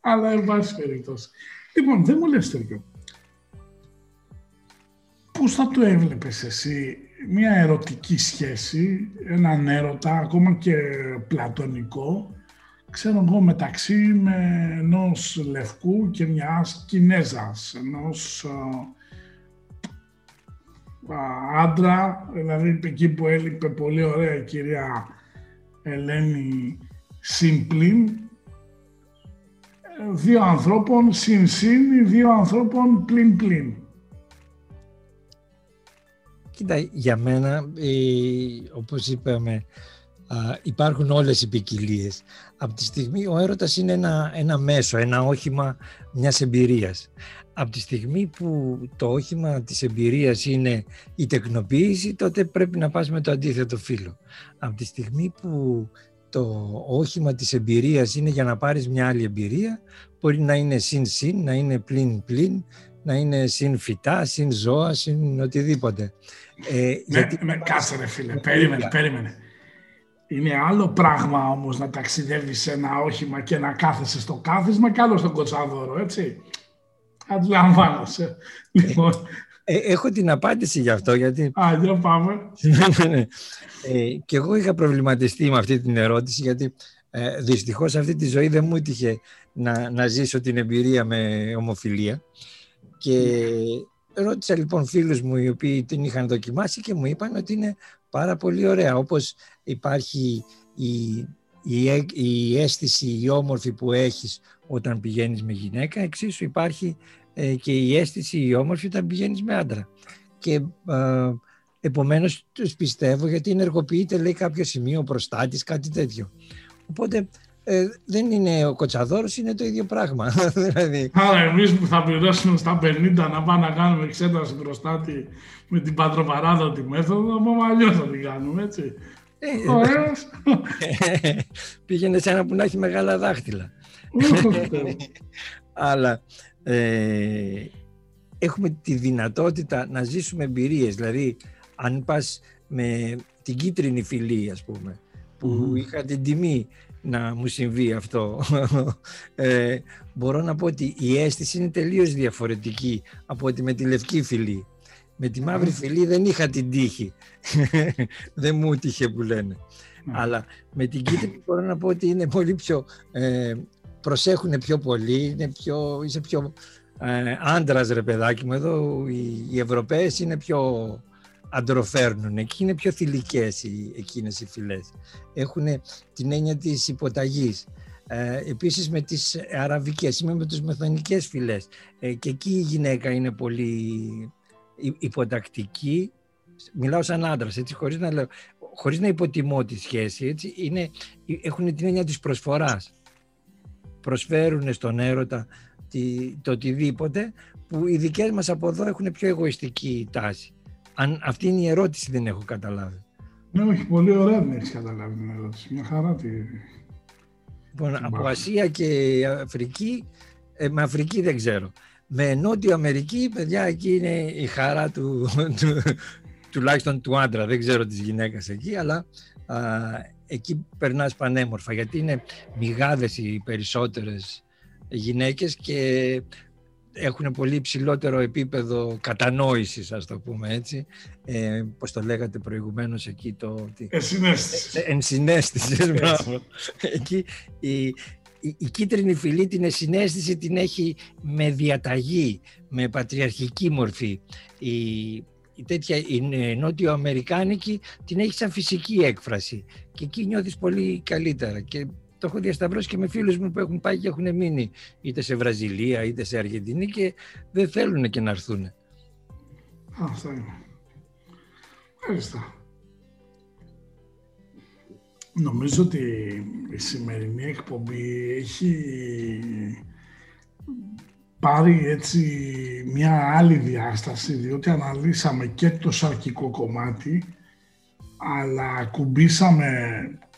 Αλλά εν πάση περιπτώσει. Λοιπόν, δεν μου λες τέτοιο. Πώς θα το έβλεπες εσύ μια ερωτική σχέση, έναν έρωτα, ακόμα και πλατωνικό, ξέρω εγώ μεταξύ με ενός Λευκού και μιας Κινέζας, ενός άντρα, δηλαδή εκεί που έλειπε πολύ ωραία η κυρία Ελένη Σιμπλίν, δύο ανθρώπων συν συν, δύο ανθρώπων πλην πλην. Κοίτα, για μένα, όπως είπαμε, υπάρχουν όλες οι ποικιλίε. Από τη στιγμή ο έρωτας είναι ένα, ένα μέσο, ένα όχημα μιας εμπειρίας από τη στιγμή που το όχημα της εμπειρίας είναι η τεκνοποίηση, τότε πρέπει να πας με το αντίθετο φύλλο. Από τη στιγμή που το όχημα της εμπειρίας είναι για να πάρεις μια άλλη εμπειρία, μπορεί να είναι συν-συν, να είναι πλην-πλην, να είναι συν φυτά, συν ζώα, συν οτιδήποτε. Ε, γιατί... με, κάτσε ρε φίλε, περίμενε, περίμενε. Είναι άλλο πράγμα όμως να ταξιδεύεις σε ένα όχημα και να κάθεσαι στο κάθισμα και άλλο στον κοτσάδωρο, έτσι. Αντιλαμβάνεσαι. Λοιπόν. Ε, έχω την απάντηση γι' αυτό, γιατί... Α, για πάμε. Ναι, ναι. ε, και εγώ είχα προβληματιστεί με αυτή την ερώτηση, γιατί ε, δυστυχώς αυτή τη ζωή δεν μου έτυχε να, να ζήσω την εμπειρία με ομοφιλία. Και ρώτησα λοιπόν φίλους μου οι οποίοι την είχαν δοκιμάσει και μου είπαν ότι είναι πάρα πολύ ωραία. Όπως υπάρχει η, η, η αίσθηση, η όμορφη που έχεις όταν πηγαίνεις με γυναίκα, εξίσου υπάρχει ε, και η αίσθηση η όμορφη όταν πηγαίνεις με άντρα. Και ε, επομένως τους πιστεύω γιατί ενεργοποιείται λέει κάποιο σημείο προστάτης, κάτι τέτοιο. Οπότε ε, δεν είναι ο κοτσαδόρος, είναι το ίδιο πράγμα. δηλαδή... Άρα εμείς που θα πληρώσουμε στα 50 να πάμε να κάνουμε εξέταση προστάτη με την πατροπαράδοτη μέθοδο, από αλλιώ θα την κάνουμε, έτσι. Ε, Ωραίος. Πήγαινε σε ένα που να έχει μεγάλα δάχτυλα. Αλλά ε, έχουμε τη δυνατότητα να ζήσουμε εμπειρίες. Δηλαδή, αν πας με την κίτρινη φυλή, ας πούμε, που είχα την τιμή να μου συμβεί αυτό, ε, μπορώ να πω ότι η αίσθηση είναι τελείως διαφορετική από ότι με τη λευκή φυλή. Με τη μαύρη φυλή δεν είχα την τύχη. δεν μου τύχε που λένε. Αλλά με την κίτρινη μπορώ να πω ότι είναι πολύ πιο ε, προσέχουν πιο πολύ, είναι πιο, είσαι πιο ε, άντρας ρε παιδάκι μου. Εδώ οι, οι Ευρωπαίες είναι πιο αντροφέρνουν. Εκεί είναι πιο θηλυκές οι, εκείνες οι φυλές. Έχουν την έννοια της υποταγής. Ε, επίσης με τις αραβικές, είμαι με τις μεθονικές φυλές. Ε, και εκεί η γυναίκα είναι πολύ υποτακτική. Μιλάω σαν άντρας, έτσι, χωρίς να, λέω, χωρίς να υποτιμώ τη σχέση. Έτσι, είναι, έχουν την έννοια της προσφοράς προσφέρουν στον έρωτα το οτιδήποτε που οι δικές μας από εδώ έχουν πιο εγωιστική τάση. Αν, αυτή είναι η ερώτηση δεν έχω καταλάβει. Ναι, όχι, πολύ ωραία δεν έχεις καταλάβει την ερώτηση. Μια χαρά τη... Λοιπόν, από Ασία και Αφρική, ε, με Αφρική δεν ξέρω. Με Νότιο Αμερική, παιδιά, εκεί είναι η χαρά του, του τουλάχιστον του άντρα. Δεν ξέρω της γυναίκας εκεί, αλλά α, εκεί περνάς πανέμορφα γιατί είναι μιγάδες οι περισσότερες γυναίκες και έχουν πολύ υψηλότερο επίπεδο κατανόησης, ας το πούμε έτσι. Ε, πώς το λέγατε προηγουμένως εκεί το... Ενσυναίσθησης. Ε, ενσυναίσθησης, Εκεί η, η, η, κίτρινη φυλή την ενσυναίσθηση την έχει με διαταγή, με πατριαρχική μορφή. Η, η τέτοια η νότιο-αμερικάνικη την έχει σαν φυσική έκφραση και εκεί νιώθεις πολύ καλύτερα και το έχω διασταυρώσει και με φίλους μου που έχουν πάει και έχουν μείνει είτε σε Βραζιλία είτε σε Αργεντινή και δεν θέλουν και να έρθουν. Αυτό είναι. Ευχαριστώ. Νομίζω ότι η σημερινή εκπομπή έχει πάρει έτσι μια άλλη διάσταση διότι αναλύσαμε και το σαρκικό κομμάτι αλλά ακουμπήσαμε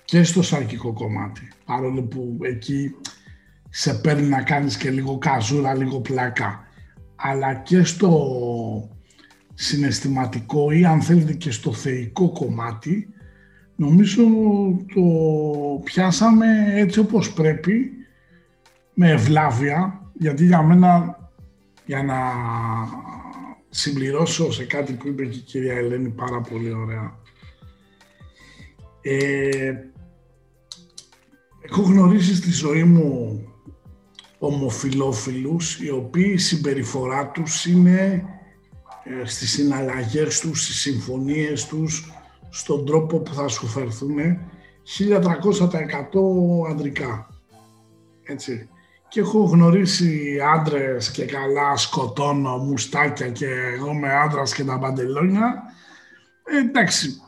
και στο σαρκικό κομμάτι. Παρόλο που εκεί σε παίρνει να κάνεις και λίγο καζούρα, λίγο πλάκα. Αλλά και στο συναισθηματικό ή αν θέλετε και στο θεϊκό κομμάτι νομίζω το πιάσαμε έτσι όπως πρέπει με ευλάβεια γιατί για μένα για να συμπληρώσω σε κάτι που είπε και η κυρία Ελένη πάρα πολύ ωραία ε, έχω γνωρίσει στη ζωή μου ομοφιλόφιλους οι οποίοι η συμπεριφορά τους είναι ε, στις συναλλαγές τους, στις συμφωνίες τους, στον τρόπο που θα σου φερθούν 1300% ανδρικά. Έτσι. Και έχω γνωρίσει άντρες και καλά σκοτώνω, μουστάκια και εγώ με άντρας και τα παντελόνια. Ε, εντάξει,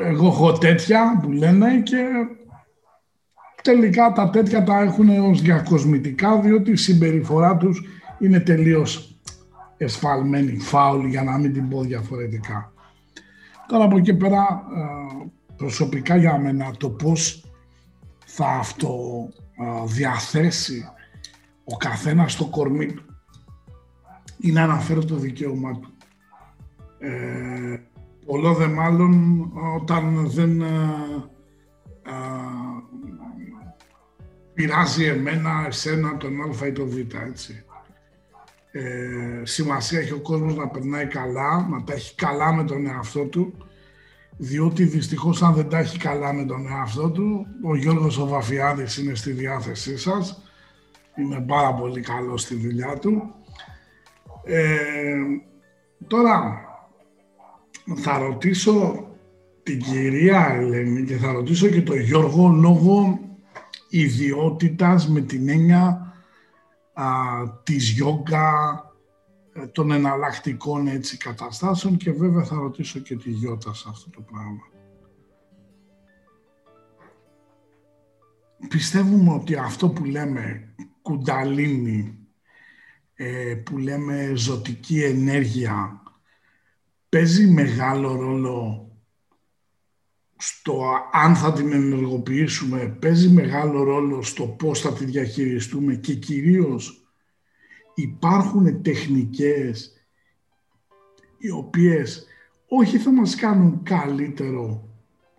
εγώ έχω τέτοια που λένε και τελικά τα τέτοια τα έχουν ως διακοσμητικά διότι η συμπεριφορά τους είναι τελείως εσφαλμένη, φάουλη για να μην την πω διαφορετικά. Τώρα από εκεί πέρα ε, προσωπικά για μένα το πώς θα αυτό ε, διαθέσει ο καθένας το κορμί του ή να αναφέρω το δικαίωμά του. Ε, πολλό δε μάλλον όταν δεν ε, πειράζει εμένα, εσένα, τον α ή τον β, έτσι. Ε, σημασία έχει ο κόσμος να περνάει καλά, να τα έχει καλά με τον εαυτό του, διότι δυστυχώς αν δεν τα έχει καλά με τον εαυτό του, ο Γιώργος ο Βαφιάδης είναι στη διάθεσή σας, είναι πάρα πολύ καλός στη δουλειά του. Ε, τώρα, θα ρωτήσω την κυρία Ελένη και θα ρωτήσω και τον Γιώργο λόγω ιδιότητας με την έννοια α, της γιόγκα, ε, των εναλλακτικών έτσι καταστάσεων και βέβαια θα ρωτήσω και τη Γιώτα σε αυτό το πράγμα. Πιστεύουμε ότι αυτό που λέμε κουνταλίνη, ε, που λέμε ζωτική ενέργεια, παίζει μεγάλο ρόλο στο αν θα την ενεργοποιήσουμε, παίζει μεγάλο ρόλο στο πώς θα τη διαχειριστούμε και κυρίως υπάρχουν τεχνικές οι οποίες όχι θα μας κάνουν καλύτερο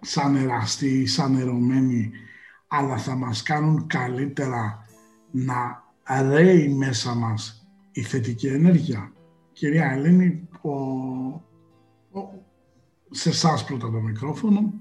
σαν εραστή ή σαν ερωμένοι, αλλά θα μας κάνουν καλύτερα να ρέει μέσα μας η θετική ενέργεια. Κυρία Ελένη, ο, σε εσάς πρώτα το μικρόφωνο.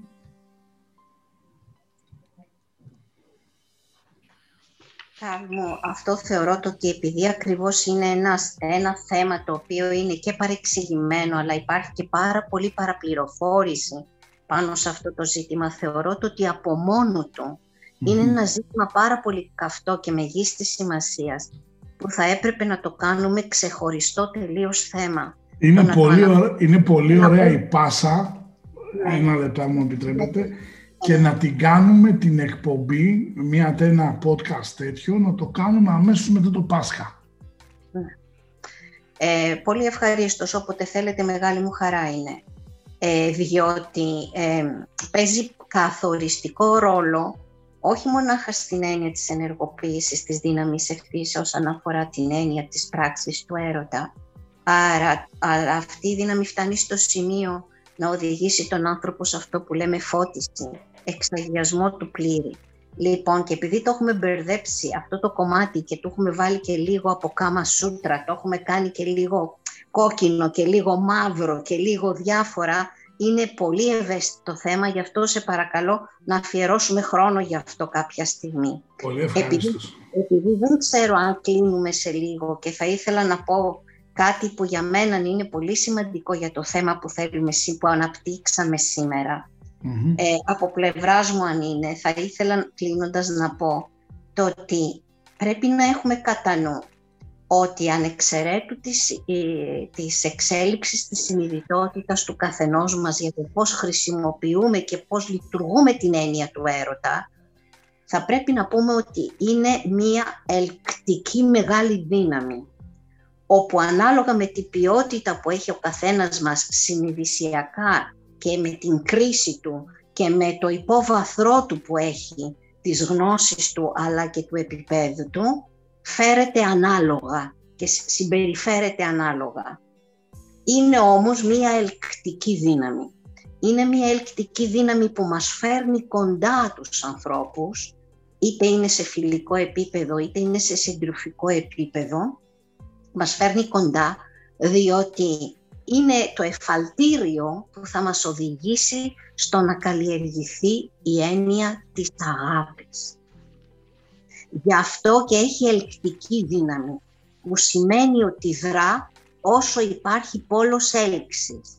Μου, αυτό θεωρώ το ότι επειδή ακριβώς είναι ένας, ένα θέμα το οποίο είναι και παρεξηγημένο αλλά υπάρχει και πάρα πολύ παραπληροφόρηση πάνω σε αυτό το ζήτημα θεωρώ το ότι από μόνο του είναι ένα ζήτημα πάρα πολύ καυτό και μεγίστης σημασίας που θα έπρεπε να το κάνουμε ξεχωριστό τελείως θέμα. Είναι, πολύ, είναι πολύ ωραία η πάσα, ναι. ένα λεπτά μου επιτρέπετε, και να την κάνουμε την εκπομπή, μια ένα podcast τέτοιο, να το κάνουμε αμέσως μετά το Πάσχα. Ναι. Ε, πολύ ευχαρίστως, όποτε θέλετε, μεγάλη μου χαρά είναι. Ε, διότι ε, παίζει καθοριστικό ρόλο όχι μονάχα στην έννοια της ενεργοποίησης της δύναμης ευθύς όσον αφορά την έννοια της πράξης του έρωτα, άρα, αλλά αυτή η δύναμη φτάνει στο σημείο να οδηγήσει τον άνθρωπο σε αυτό που λέμε φώτιση, εξαγιασμό του πλήρη. Λοιπόν, και επειδή το έχουμε μπερδέψει αυτό το κομμάτι και το έχουμε βάλει και λίγο από κάμα σούτρα, το έχουμε κάνει και λίγο κόκκινο και λίγο μαύρο και λίγο διάφορα, είναι πολύ ευαίσθητο θέμα, γι' αυτό σε παρακαλώ να αφιερώσουμε χρόνο για αυτό κάποια στιγμή. Πολύ επειδή, επειδή δεν ξέρω αν κλείνουμε σε λίγο και θα ήθελα να πω κάτι που για μένα είναι πολύ σημαντικό για το θέμα που θέλουμε που αναπτύξαμε ε, από πλευράς μου αν είναι, θα ήθελα κλείνοντας να πω το ότι πρέπει να έχουμε κατά νου ότι ανεξαιρέτου της, ε, της εξέλιξης της συνειδητότητας του καθενός μας για το πώς χρησιμοποιούμε και πώς λειτουργούμε την έννοια του έρωτα, θα πρέπει να πούμε ότι είναι μία ελκτική μεγάλη δύναμη, όπου ανάλογα με την ποιότητα που έχει ο καθένας μας συνειδησιακά και με την κρίση του και με το υπόβαθρό του που έχει, τις γνώσεις του αλλά και του επίπεδου του, φέρεται ανάλογα και συμπεριφέρεται ανάλογα. Είναι όμως μία ελκτική δύναμη. Είναι μία ελκτική δύναμη που μας φέρνει κοντά τους ανθρώπους, είτε είναι σε φιλικό επίπεδο, είτε είναι σε συντροφικό επίπεδο, μας φέρνει κοντά διότι είναι το εφαλτήριο που θα μας οδηγήσει στο να καλλιεργηθεί η έννοια της αγάπης. Γι' αυτό και έχει ελκτική δύναμη, που σημαίνει ότι δρά όσο υπάρχει πόλος έλξης.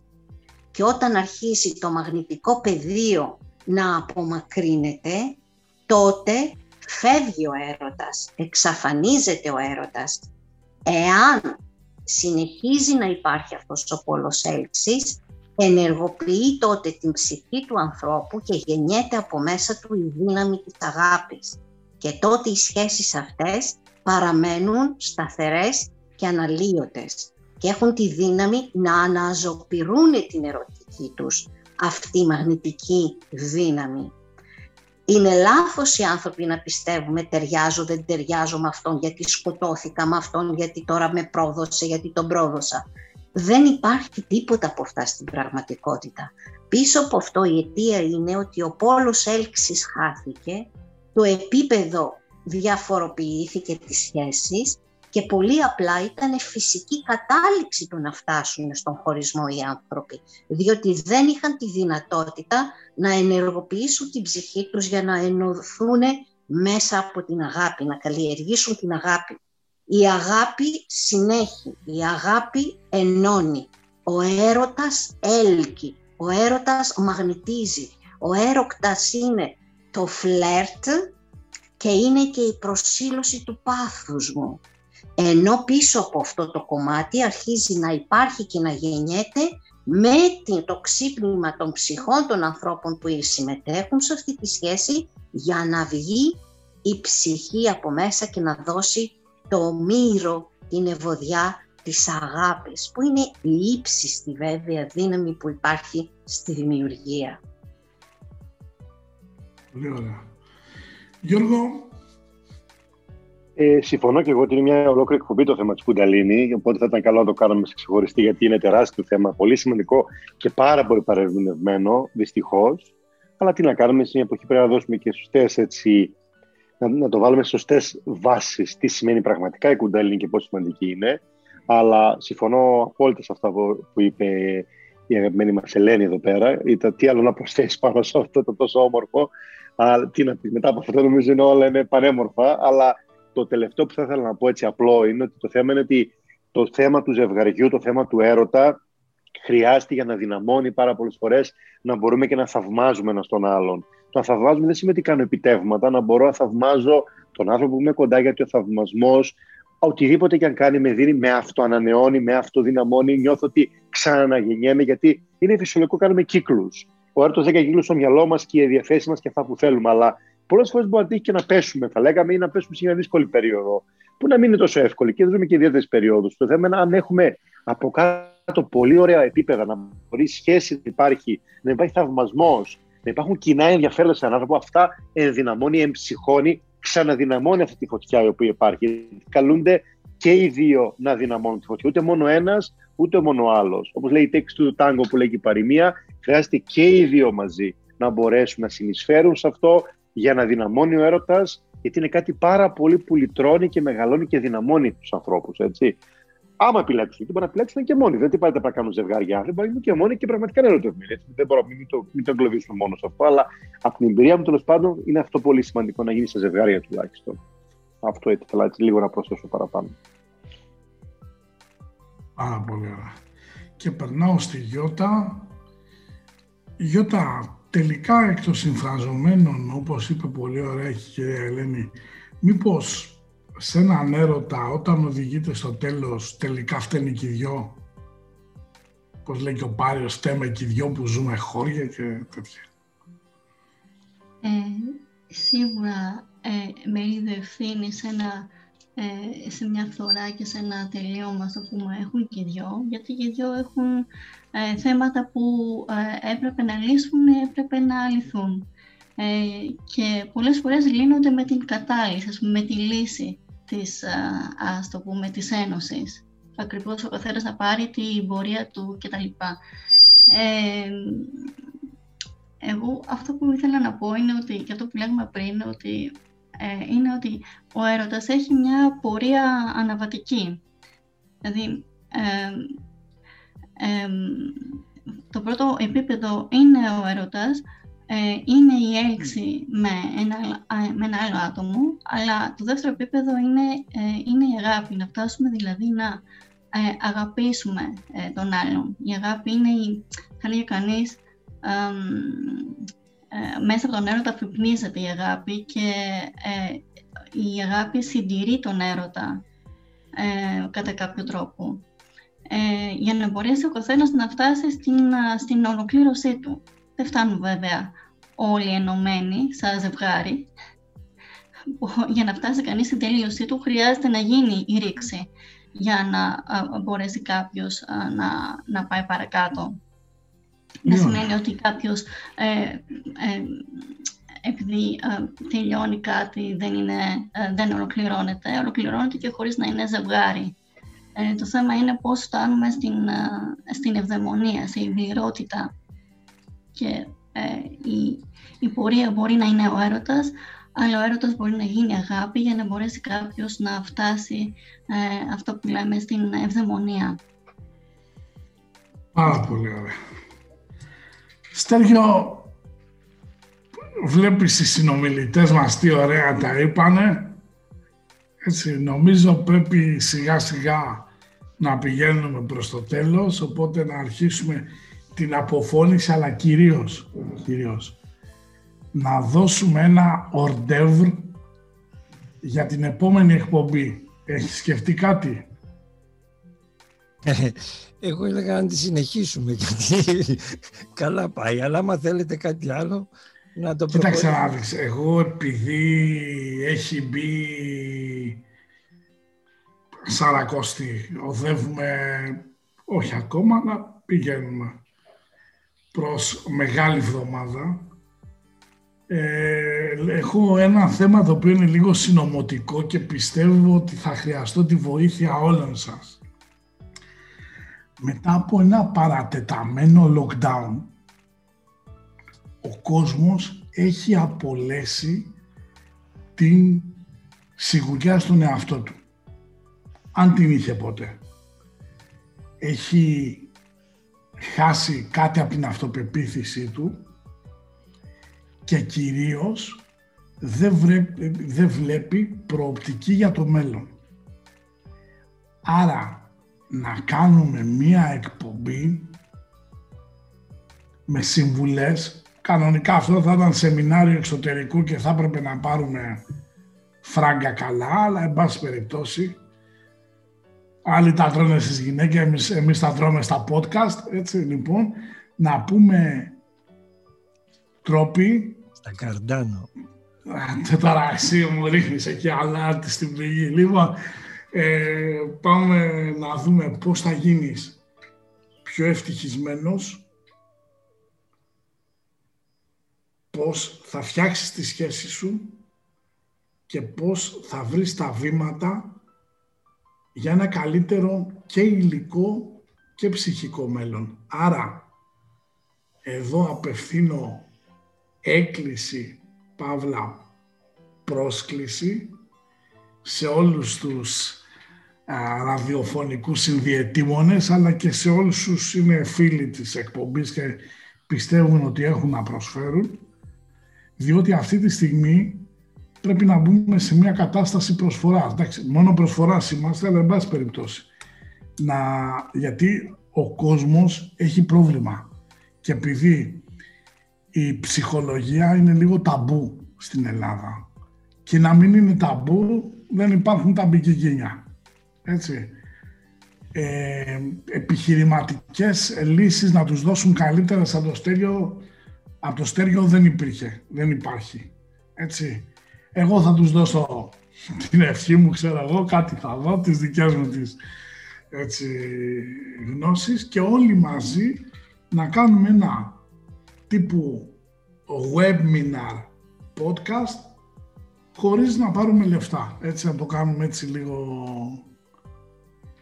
Και όταν αρχίσει το μαγνητικό πεδίο να απομακρύνεται, τότε φεύγει ο έρωτας, εξαφανίζεται ο έρωτας. Εάν συνεχίζει να υπάρχει αυτός ο πόλος έλξης, ενεργοποιεί τότε την ψυχή του ανθρώπου και γεννιέται από μέσα του η δύναμη της αγάπης. Και τότε οι σχέσεις αυτές παραμένουν σταθερές και αναλύωτες και έχουν τη δύναμη να αναζωπηρούν την ερωτική τους αυτή η μαγνητική δύναμη. Είναι λάθος οι άνθρωποι να πιστεύουμε ταιριάζω, δεν ταιριάζω με αυτόν γιατί σκοτώθηκα με αυτόν, γιατί τώρα με πρόδωσε, γιατί τον πρόδωσα. Δεν υπάρχει τίποτα από αυτά στην πραγματικότητα. Πίσω από αυτό η αιτία είναι ότι ο πόλος έλξης χάθηκε, το επίπεδο διαφοροποιήθηκε τις σχέσεις και πολύ απλά ήταν φυσική κατάληξη του να φτάσουν στον χωρισμό οι άνθρωποι, διότι δεν είχαν τη δυνατότητα να ενεργοποιήσουν την ψυχή τους για να ενωθούν μέσα από την αγάπη, να καλλιεργήσουν την αγάπη. Η αγάπη συνέχει, η αγάπη ενώνει, ο έρωτας έλκει, ο έρωτας μαγνητίζει, ο έρωτας είναι το φλερτ και είναι και η προσήλωση του πάθους μου. Ενώ πίσω από αυτό το κομμάτι αρχίζει να υπάρχει και να γεννιέται με το ξύπνημα των ψυχών των ανθρώπων που συμμετέχουν σε αυτή τη σχέση για να βγει η ψυχή από μέσα και να δώσει το μύρο, την ευωδιά της αγάπης, που είναι η ύψιστη βέβαια δύναμη που υπάρχει στη δημιουργία. Πολύ ωραία. Γιώργο, ε, συμφωνώ και εγώ ότι είναι μια ολόκληρη εκπομπή το θέμα της Κουνταλίνη. Οπότε θα ήταν καλό να το κάνουμε σε ξεχωριστή, γιατί είναι τεράστιο θέμα, πολύ σημαντικό και πάρα πολύ παρεμβινευμένο, δυστυχώς. Αλλά τι να κάνουμε, σε μια εποχή πρέπει να δώσουμε και σωστές έτσι. Να, να το βάλουμε σωστές βάσεις. Τι σημαίνει πραγματικά η Κουνταλίνη και πόσο σημαντική είναι. Αλλά συμφωνώ απόλυτα σε αυτά που, που είπε η αγαπημένη μας Ελένη εδώ πέρα. Ήταν τι άλλο να προσθέσεις πάνω σε αυτό το τόσο όμορφο. Αλλά τι να πεις, μετά από αυτό νομίζω είναι όλα είναι πανέμορφα. Αλλά το τελευταίο που θα ήθελα να πω έτσι απλό είναι ότι το θέμα είναι ότι το θέμα του ζευγαριού, το θέμα του έρωτα χρειάζεται για να δυναμώνει πάρα πολλές φορές να μπορούμε και να θαυμάζουμε ένα τον άλλον. Το να θαυμάζουμε δεν σημαίνει ότι κάνω επιτεύγματα, να μπορώ να θαυμάζω τον άνθρωπο που είμαι κοντά, γιατί ο θαυμασμός, οτιδήποτε και αν κάνει, με δίνει, με αυτοανανεώνει, με αυτοδυναμώνει. Νιώθω ότι ξαναγεννιέμαι, γιατί είναι φυσιολογικό, κάνουμε κύκλους. Ο έρωτος δεν κύκλους στο μυαλό μας και οι διαθέσεις μας και αυτά που θέλουμε. Αλλά πολλές φορές μπορεί να τύχει και να πέσουμε, θα λέγαμε, ή να πέσουμε σε μια δύσκολη περίοδο, που να μην είναι τόσο εύκολη. Και δούμε και ιδιαίτερες περιόδους. Το θέμα είναι αν έχουμε από κάτω πολύ ωραία επίπεδα, να μπορεί σχέση να υπάρχει, να υπάρχει θαυμασμός, να υπάρχουν κοινά ενδιαφέροντα σε έναν άνθρωπο, αυτά ενδυναμώνει, εμψυχώνει, ξαναδυναμώνει αυτή τη φωτιά η οποία υπάρχει. Καλούνται και οι δύο να δυναμώνουν τη φωτιά. Ούτε μόνο ένας, ούτε μόνο ο άλλος. Όπως λέει η τέξη του τάγκο που λέει η παροιμία, χρειάζεται και οι δύο μαζί να μπορέσουν να συνεισφέρουν σε αυτό, για να δυναμώνει ο έρωτας, γιατί είναι κάτι πάρα πολύ που λυτρώνει και μεγαλώνει και δυναμώνει τους ανθρώπους. Άμα επιλέξουν, γιατί μπορεί να επιλέξουν και μόνοι. Δεν τι πάτε να κάνουν ζευγάρια. Δεν μπορεί να και μόνοι και πραγματικά είναι ερωτευμένοι. Δεν μπορώ μην το, μην το εγκλωβίσουμε μόνος σε αυτό. Αλλά από την εμπειρία μου τέλος πάντων είναι αυτό πολύ σημαντικό να γίνει σε ζευγάρια τουλάχιστον. Αυτό ήθελα έτσι λίγο να προσθέσω παραπάνω. Πάρα πολύ ωραία. Και περνάω στη Γιώτα. Γιώτα, τελικά εκ των συμφραζομένων, όπως είπε πολύ ωραία η κυρία Ελένη, μήπως σε έναν έρωτα όταν οδηγείτε στο τέλος τελικά φταίνει και οι δυο; Πώς λέει και ο Πάριος φταίμε και οι δυο που ζούμε χώρια και τέτοια. Ε, σίγουρα ε, με είδε ευθύνη σε, ε, σε μια φθορά και σε ένα τελείωμα στο πούμε έχουν και οι δυο γιατί και οι δυο έχουν ε, θέματα που ε, έπρεπε να λύσουν, έπρεπε να λυθούν. Ε, και πολλές φορές λύνονται με την κατάλυση, ας πούμε, με τη λύση της, ας το πούμε, της ένωσης. Ακριβώς ο καθένας να πάρει την πορεία του κτλ. Ε, εγώ αυτό που ήθελα να πω είναι ότι, και αυτό που λέγαμε πριν, ότι, ε, είναι ότι ο έρωτας έχει μια πορεία αναβατική. Δηλαδή, ε, το πρώτο επίπεδο είναι ο έρωτας, ε, είναι η έλξη με ένα, με ένα άλλο άτομο, αλλά το δεύτερο επίπεδο είναι, ε, είναι η αγάπη, να φτάσουμε δηλαδή να ε, αγαπήσουμε τον άλλον. Η αγάπη είναι, η, θα λέγει κανείς, μέσα από τον έρωτα αφυπνίζεται η αγάπη και η αγάπη συντηρεί τον έρωτα κατά κάποιο τρόπο. για να μπορέσει ο καθένας να φτάσει στην, στην ολοκλήρωσή του. Δεν φτάνουν βέβαια όλοι ενωμένοι σαν ζευγάρι. Για να φτάσει κανείς στην τελείωσή του χρειάζεται να γίνει η ρήξη για να μπορέσει κάποιος να, να πάει παρακάτω. Δεν σημαίνει ότι κάποιος ε, ε, επειδή τελειώνει κάτι δεν, είναι, ε, δεν ολοκληρώνεται, ολοκληρώνεται και χωρίς να είναι ζευγάρι. το θέμα είναι πώς φτάνουμε στην, στην ευδαιμονία, σε ιδιαιρότητα και ε, η, η πορεία μπορεί να είναι ο έρωτας, αλλά ο έρωτας μπορεί να γίνει αγάπη για να μπορέσει κάποιος να φτάσει ε, αυτό που λέμε στην ευδαιμονία. Πάρα πολύ ωραία. Στέργιο, βλέπεις οι συνομιλητές μας τι ωραία τα είπανε. Έτσι, νομίζω πρέπει σιγά σιγά να πηγαίνουμε προς το τέλος, οπότε να αρχίσουμε την αποφώνηση, αλλά κυρίως, κυρίως να δώσουμε ένα ορντεύρ για την επόμενη εκπομπή. Έχεις σκεφτεί κάτι; Ε, εγώ έλεγα να τη συνεχίσουμε γιατί καλά πάει, αλλά άμα θέλετε κάτι άλλο να το Κοίταξε να δεις, εγώ επειδή έχει μπει σαρακώστη, οδεύουμε, όχι ακόμα, να πηγαίνουμε προς Μεγάλη Εβδομάδα. Ε, έχω ένα θέμα το οποίο είναι λίγο συνωμοτικό και πιστεύω ότι θα χρειαστώ τη βοήθεια όλων σας. Μετά από ένα παρατεταμένο lockdown, ο κόσμος έχει απολέσει την σιγουριά στον εαυτό του. Αν την είχε ποτέ. Έχει χάσει κάτι από την αυτοπεποίθησή του και κυρίως δεν, δεν βλέπει προοπτική για το μέλλον. Άρα να κάνουμε μία εκπομπή με συμβουλές, κανονικά αυτό θα ήταν σεμινάριο εξωτερικού και θα έπρεπε να πάρουμε φράγκα καλά, αλλά εν πάση περιπτώσει Άλλοι τα τρώνε στις γυναίκες, εμείς, εμείς τα τρώμε στα podcast, έτσι λοιπόν. Να πούμε τρόποι. Στα καρντάνο. Τώρα εσύ μου ρίχνεις εκεί αλάτι στην πληγή. Λοιπόν, ε, πάμε να δούμε πώς θα γίνεις πιο ευτυχισμένος, πώς θα φτιάξεις τη σχέση σου και πώς θα βρεις τα βήματα για ένα καλύτερο και υλικό και ψυχικό μέλλον. Άρα, εδώ απευθύνω έκκληση, παύλα, πρόσκληση σε όλους τους α, ραδιοφωνικούς συνδιετήμονες, αλλά και σε όλους όσους είναι φίλοι της εκπομπής και πιστεύουν ότι έχουν να προσφέρουν, διότι αυτή τη στιγμή πρέπει να μπούμε σε μια κατάσταση προσφοράς. Εντάξει, μόνο προσφοράς είμαστε, αλλά εν πάση περιπτώσει. να, γιατί ο κόσμος έχει πρόβλημα και επειδή η ψυχολογία είναι λίγο ταμπού στην Ελλάδα και να μην είναι ταμπού δεν υπάρχουν τα μπικικίνια. Έτσι. Ε, επιχειρηματικές λύσεις να τους δώσουν καλύτερα σαν το στέριο από το στέριο δεν υπήρχε, δεν υπάρχει. Έτσι. Εγώ θα τους δώσω την ευχή μου, ξέρω εγώ, κάτι θα δω, τις δικές μου τις έτσι, γνώσεις και όλοι μαζί να κάνουμε ένα τύπου webinar podcast χωρίς να πάρουμε λεφτά. Έτσι να το κάνουμε έτσι λίγο...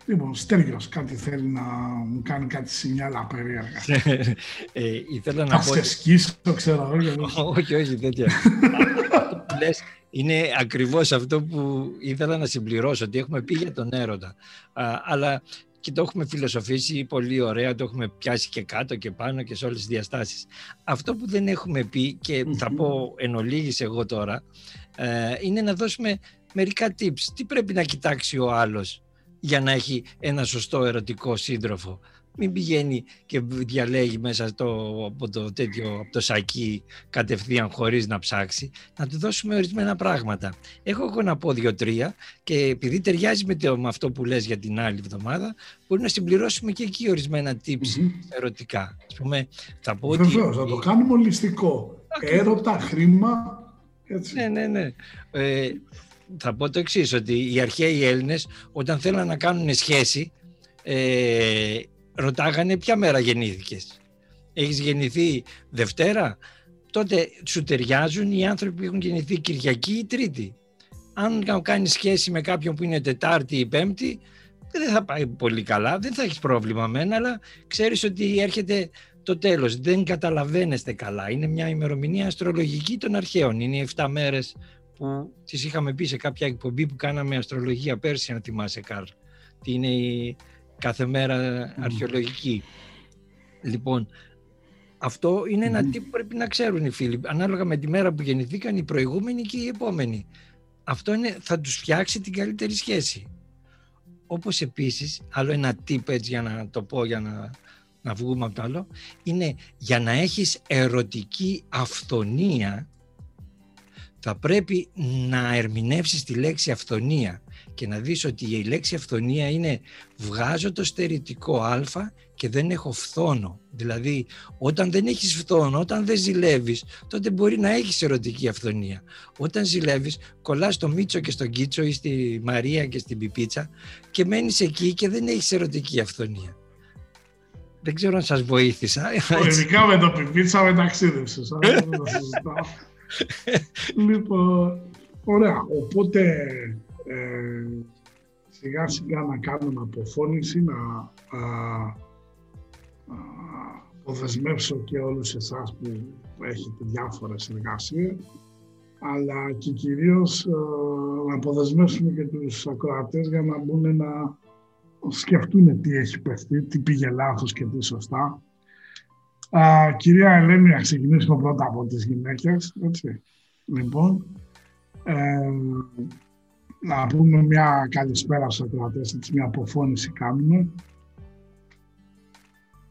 Λοιπόν, Στέργιος, κάτι θέλει να μου κάνει κάτι σινιάλα περίεργα. ε, ήθελα να πω... Θα σκίσω, ξέρω. όχι, όχι, τέτοια. λες, είναι ακριβώς αυτό που ήθελα να συμπληρώσω, ότι έχουμε πει για τον έρωτα. αλλά και το έχουμε φιλοσοφήσει πολύ ωραία, το έχουμε πιάσει και κάτω και πάνω και σε όλες τις διαστάσεις. Αυτό που δεν έχουμε πει και θα πω εν ολίγης εγώ τώρα, ε, είναι να δώσουμε μερικά tips. Τι πρέπει να κοιτάξει ο άλλος για να έχει ένα σωστό ερωτικό σύντροφο. Μην πηγαίνει και διαλέγει μέσα στο, από το τέτοιο, από το σακί κατευθείαν χωρίς να ψάξει. Να του δώσουμε ορισμένα πράγματα. Έχω εγώ να πω δύο-τρία και επειδή ταιριάζει με, το, με αυτό που λες για την άλλη εβδομάδα, μπορεί να συμπληρώσουμε και εκεί ορισμένα tips ερωτικά. Ας πούμε, θα πω Βεβαίως, ότι... θα το κάνουμε ολιστικό. Έρωτα, χρήμα, έτσι. Ναι, ναι, ναι. Ε, θα πω το εξής ότι οι αρχαίοι Έλληνες όταν θέλουν να κάνουν σχέση ε, ρωτάγανε ποια μέρα γεννήθηκες. Έχεις γεννηθεί Δευτέρα, τότε σου ταιριάζουν οι άνθρωποι που έχουν γεννηθεί Κυριακή ή Τρίτη. Αν κάνεις σχέση με κάποιον που είναι Τετάρτη ή Πέμπτη, δεν θα πάει πολύ καλά, δεν θα έχεις πρόβλημα με ένα, αλλά ξέρεις ότι έρχεται το τέλος. Δεν καταλαβαίνεστε καλά. Είναι μια ημερομηνία αστρολογική των αρχαίων. Είναι οι 7 μέρες που τις είχαμε πει σε κάποια εκπομπή που κάναμε αστρολογία πέρσι, αν θυμάσαι Καρλ. Τι είναι η κάθε μέρα αρχαιολογική. Λοιπόν, αυτό είναι ένα τι που πρέπει να ξέρουν οι φίλοι, ανάλογα με τη μέρα που γεννηθήκαν οι προηγούμενοι και οι επόμενοι. Αυτό είναι, θα τους φτιάξει την καλύτερη σχέση. Όπως επίσης, άλλο ένα tip έτσι για να το πω, για να, να βγούμε από το άλλο, είναι για να έχεις ερωτική αυθονία, θα πρέπει να ερμηνεύσεις τη λέξη αυθονία και να δεις ότι η λέξη αυθονία είναι βγάζω το στερητικό α και δεν έχω φθόνο. Δηλαδή όταν δεν έχεις φθόνο, όταν δεν ζηλεύεις, τότε μπορεί να έχεις ερωτική αυθονία. Όταν ζηλεύεις, κολλάς στο Μίτσο και στον Κίτσο ή στη Μαρία και στην Πιπίτσα και μένεις εκεί και δεν έχεις ερωτική αυθονία. Δεν ξέρω αν σας βοήθησα. Ειδικά με το Πιπίτσα με ταξίδευσες. λοιπόν, ωραία. Οπότε ε, σιγά σιγά να κάνουμε αποφώνηση, να α, α, αποδεσμεύσω και όλους εσάς που έχετε διάφορες εργασίες, αλλά και κυρίως να αποδεσμεύσουμε και τους ακροατές για να μπουν να σκεφτούν τι έχει παιχτεί, τι πήγε λάθος και τι σωστά. Α, κυρία Ελένη, να ξεκινήσουμε πρώτα από τις γυναίκες. Έτσι. Λοιπόν, ε, να πούμε μια καλησπέρα στους ακροατές, μια αποφώνηση κάνουμε.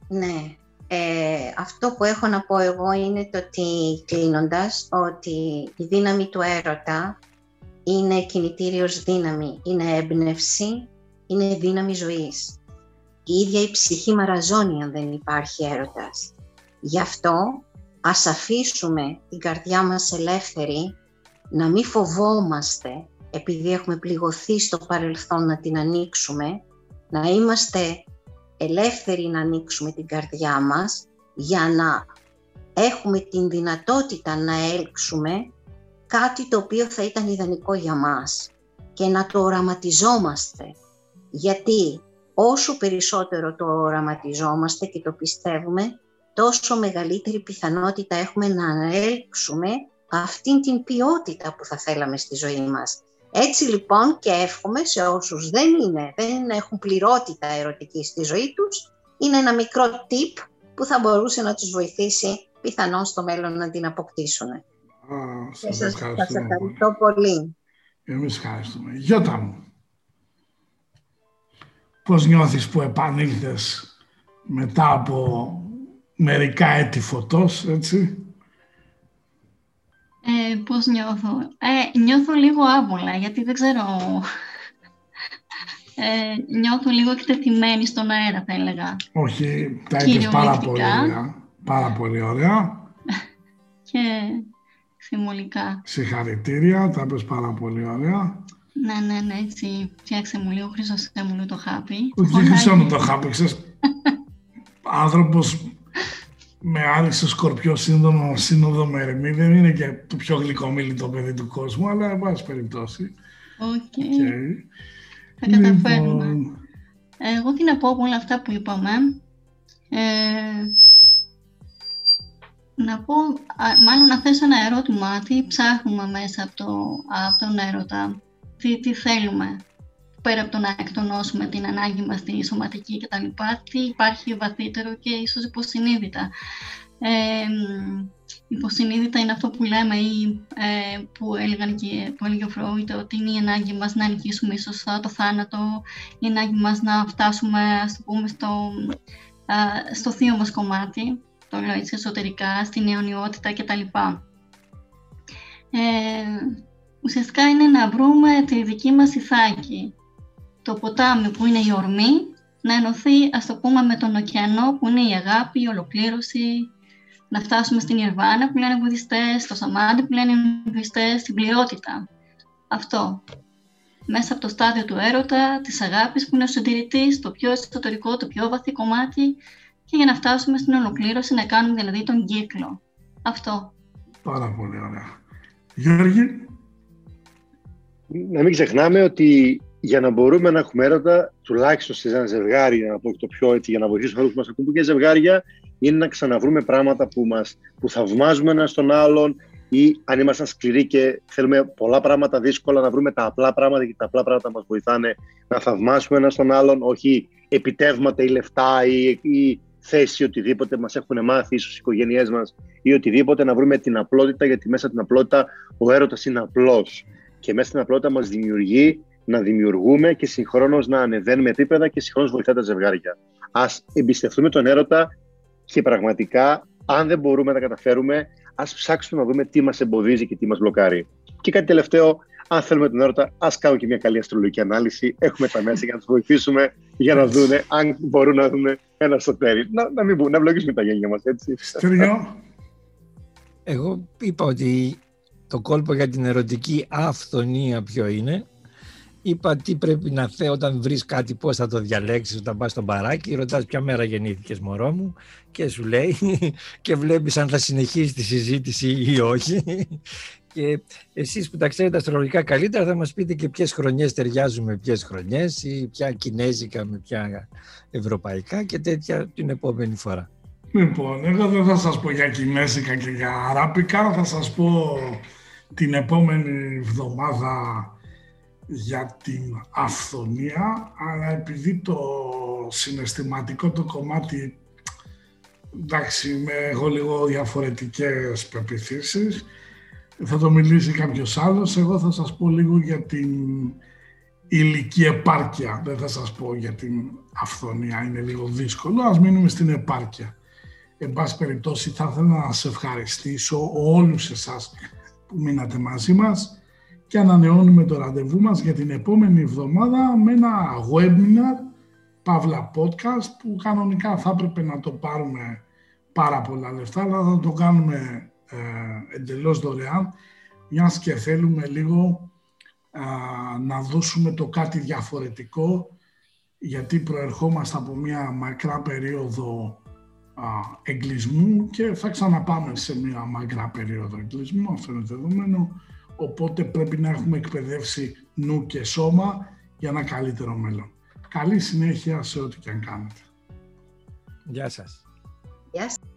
Ναι. Ε, αυτό που έχω να πω εγώ είναι το ότι κλείνοντας, ότι η δύναμη του έρωτα είναι κινητήριος δύναμη, είναι έμπνευση, είναι δύναμη ζωής. Η ίδια η ψυχή μαραζώνει αν δεν υπάρχει έρωτας. Γι' αυτό ας αφήσουμε την καρδιά μας ελεύθερη, να μην φοβόμαστε επειδή έχουμε πληγωθεί στο παρελθόν να την ανοίξουμε, να είμαστε ελεύθεροι να ανοίξουμε την καρδιά μας για να έχουμε την δυνατότητα να έλξουμε κάτι το οποίο θα ήταν ιδανικό για μας και να το οραματιζόμαστε. Γιατί όσο περισσότερο το οραματιζόμαστε και το πιστεύουμε, τόσο μεγαλύτερη πιθανότητα έχουμε να έλξουμε αυτήν την ποιότητα που θα θέλαμε στη ζωή μας. Έτσι λοιπόν και εύχομαι σε όσους δεν, είναι, δεν έχουν πληρότητα ερωτική στη ζωή τους, είναι ένα μικρό tip που θα μπορούσε να τους βοηθήσει πιθανόν στο μέλλον να την αποκτήσουν. Α, σας, σας ευχαριστώ πολύ. Εμείς ευχαριστούμε. Γιώτα μου. πώς νιώθεις που επανήλθες μετά από μερικά έτη φωτός, έτσι. Ε, πώς νιώθω; Ε, νιώθω λίγο άβολα, γιατί δεν ξέρω... Ε, νιώθω λίγο εκτεθειμένη στον αέρα, θα έλεγα. Όχι, τα είπες πάρα πολύ ωραία. Πάρα πολύ ωραία. Και θυμολικά. Συγχαρητήρια, τα είπες πάρα πολύ ωραία. Ναι, ναι, ναι, έτσι φτιάξε μου λίγο, χρυσώσέ μου λίγο το χάπι. Όχι μου το χάπι, ξέρεις. Άνθρωπος με Άρη σε Σκορπιό σύνδρομο σύνοδο με Ερμή δεν είναι και το πιο γλυκομίλητο παιδί του κόσμου, αλλά εν πάση περιπτώσει. OK. Okay. Θα καταφέρουμε. Λοιπόν... Εγώ τι να πω από όλα αυτά που είπαμε. Ε, να πω, μάλλον να θέσω ένα ερώτημα, τι ψάχνουμε μέσα από, το, από τον έρωτα, τι, τι θέλουμε, πέρα από το να εκτονώσουμε την ανάγκη μας στη σωματική κτλ. Τι υπάρχει βαθύτερο και ίσως υποσυνείδητα. Ε, υποσυνείδητα είναι αυτό που λέμε ή ε, που έλεγαν και που έλεγε ο Φρόιτ ότι είναι η ανάγκη μας να νικήσουμε ίσως το θάνατο, η ανάγκη μας να φτάσουμε ας το πούμε στο, στο θείο μας κομμάτι, το λέω έτσι εσωτερικά, στην αιωνιότητα κτλ. Ε, ουσιαστικά είναι να βρούμε τη δική μας ηθάκη. Το ποτάμι που είναι η ορμή, να ενωθεί, ας το πούμε, με τον ωκεανό που είναι η αγάπη, η ολοκλήρωση, να φτάσουμε στην Ιρβάνα που λένε οι βουδιστές, στο Σαμάντι που λένε οι βουδιστές, στην πληρότητα. Αυτό. Μέσα από το στάδιο του έρωτα, της αγάπης που είναι ο συντηρητής, το πιο εσωτερικό, το πιο βαθύ κομμάτι και για να φτάσουμε στην ολοκλήρωση, να κάνουμε δηλαδή τον κύκλο. Αυτό. Πάρα πολύ ωραία. Γιώργη να μην ξεχνάμε ότι για να μπορούμε να έχουμε έρωτα, τουλάχιστον σε ένα ζευγάρι, να το πω το πιο έτσι, για να βοηθήσουμε όλους που μα ακούν και ζευγάρια, είναι να ξαναβρούμε πράγματα που, μας, που θαυμάζουμε ένα στον άλλον ή αν ήμασταν σκληροί και θέλουμε πολλά πράγματα δύσκολα, να βρούμε τα απλά πράγματα και τα απλά πράγματα μας βοηθάνε να θαυμάσουμε ένα στον άλλον, όχι επιτεύγματα ή λεφτά ή, ή θέση, οτιδήποτε μας έχουν μάθει, ίσως οι οικογένειές μας ή οτιδήποτε, να βρούμε την απλότητα, γιατί μέσα την απλότητα ο έρωτας είναι απλός. Και μέσα στην απλότητα μας δημιουργεί να δημιουργούμε και συγχρόνως να ανεβαίνουμε επίπεδα και συγχρόνως βοηθά τα ζευγάρια. Α εμπιστευτούμε τον έρωτα και πραγματικά, αν δεν μπορούμε να τα καταφέρουμε, ας ψάξουμε να δούμε τι μας εμποδίζει και τι μας μπλοκάρει. Και κάτι τελευταίο, αν θέλουμε τον έρωτα, ας κάνουμε και μια καλή αστρολογική ανάλυση. Έχουμε τα μέσα για να τους βοηθήσουμε για να δούνε αν μπορούν να δουν ένα σωτέρι. Να, να μην μπουν, να βλογίσουμε τα γένια μας, έτσι. Εγώ είπα ότι το κόλπο για την ερωτική αυθονία ποιο είναι. Είπα τι πρέπει να θε όταν βρεις κάτι, πώς θα το διαλέξεις όταν πας στο μπαράκι, ρωτάς ποια μέρα γεννήθηκες μωρό μου και σου λέει και βλέπεις αν θα συνεχίσει τη συζήτηση ή όχι. Και εσείς που τα ξέρετε αστρολογικά καλύτερα θα μας πείτε και ποιες χρονιές ταιριάζουν με ποιες χρονιές ή ποια κινέζικα με ποια ευρωπαϊκά και τέτοια την επόμενη φορά. Λοιπόν, εγώ δεν θα σας πω για κινέζικα και για αράπικα, θα σας πω την επόμενη εβδομάδα για την αυθονία, αλλά επειδή το συναισθηματικό το κομμάτι, εντάξει, είμαι εγώ λίγο διαφορετικές πεπιθήσεις, θα το μιλήσει κάποιος άλλος, εγώ θα σας πω λίγο για την ηλική επάρκεια, δεν θα σας πω για την αυθονία, είναι λίγο δύσκολο, ας μείνουμε στην επάρκεια. Εν πάση περιπτώσει θα ήθελα να σε ευχαριστήσω όλους εσάς που μείνατε μαζί μας και ανανεώνουμε το ραντεβού μας για την επόμενη εβδομάδα με ένα webinar, παύλα podcast, που κανονικά θα έπρεπε να το πάρουμε πάρα πολλά λεφτά, αλλά θα το κάνουμε ε, εντελώς δωρεάν, μιας και θέλουμε λίγο να δώσουμε το κάτι διαφορετικό, γιατί προερχόμαστε από μια μακρά περίοδο εγκλισμού και θα ξαναπάμε σε μια μακρά περίοδο εγκλισμού, αυτό είναι δεδομένο, οπότε πρέπει να έχουμε εκπαιδεύσει νου και σώμα για ένα καλύτερο μέλλον. Καλή συνέχεια σε ό,τι και αν κάνετε. Γεια σας. Γεια σας.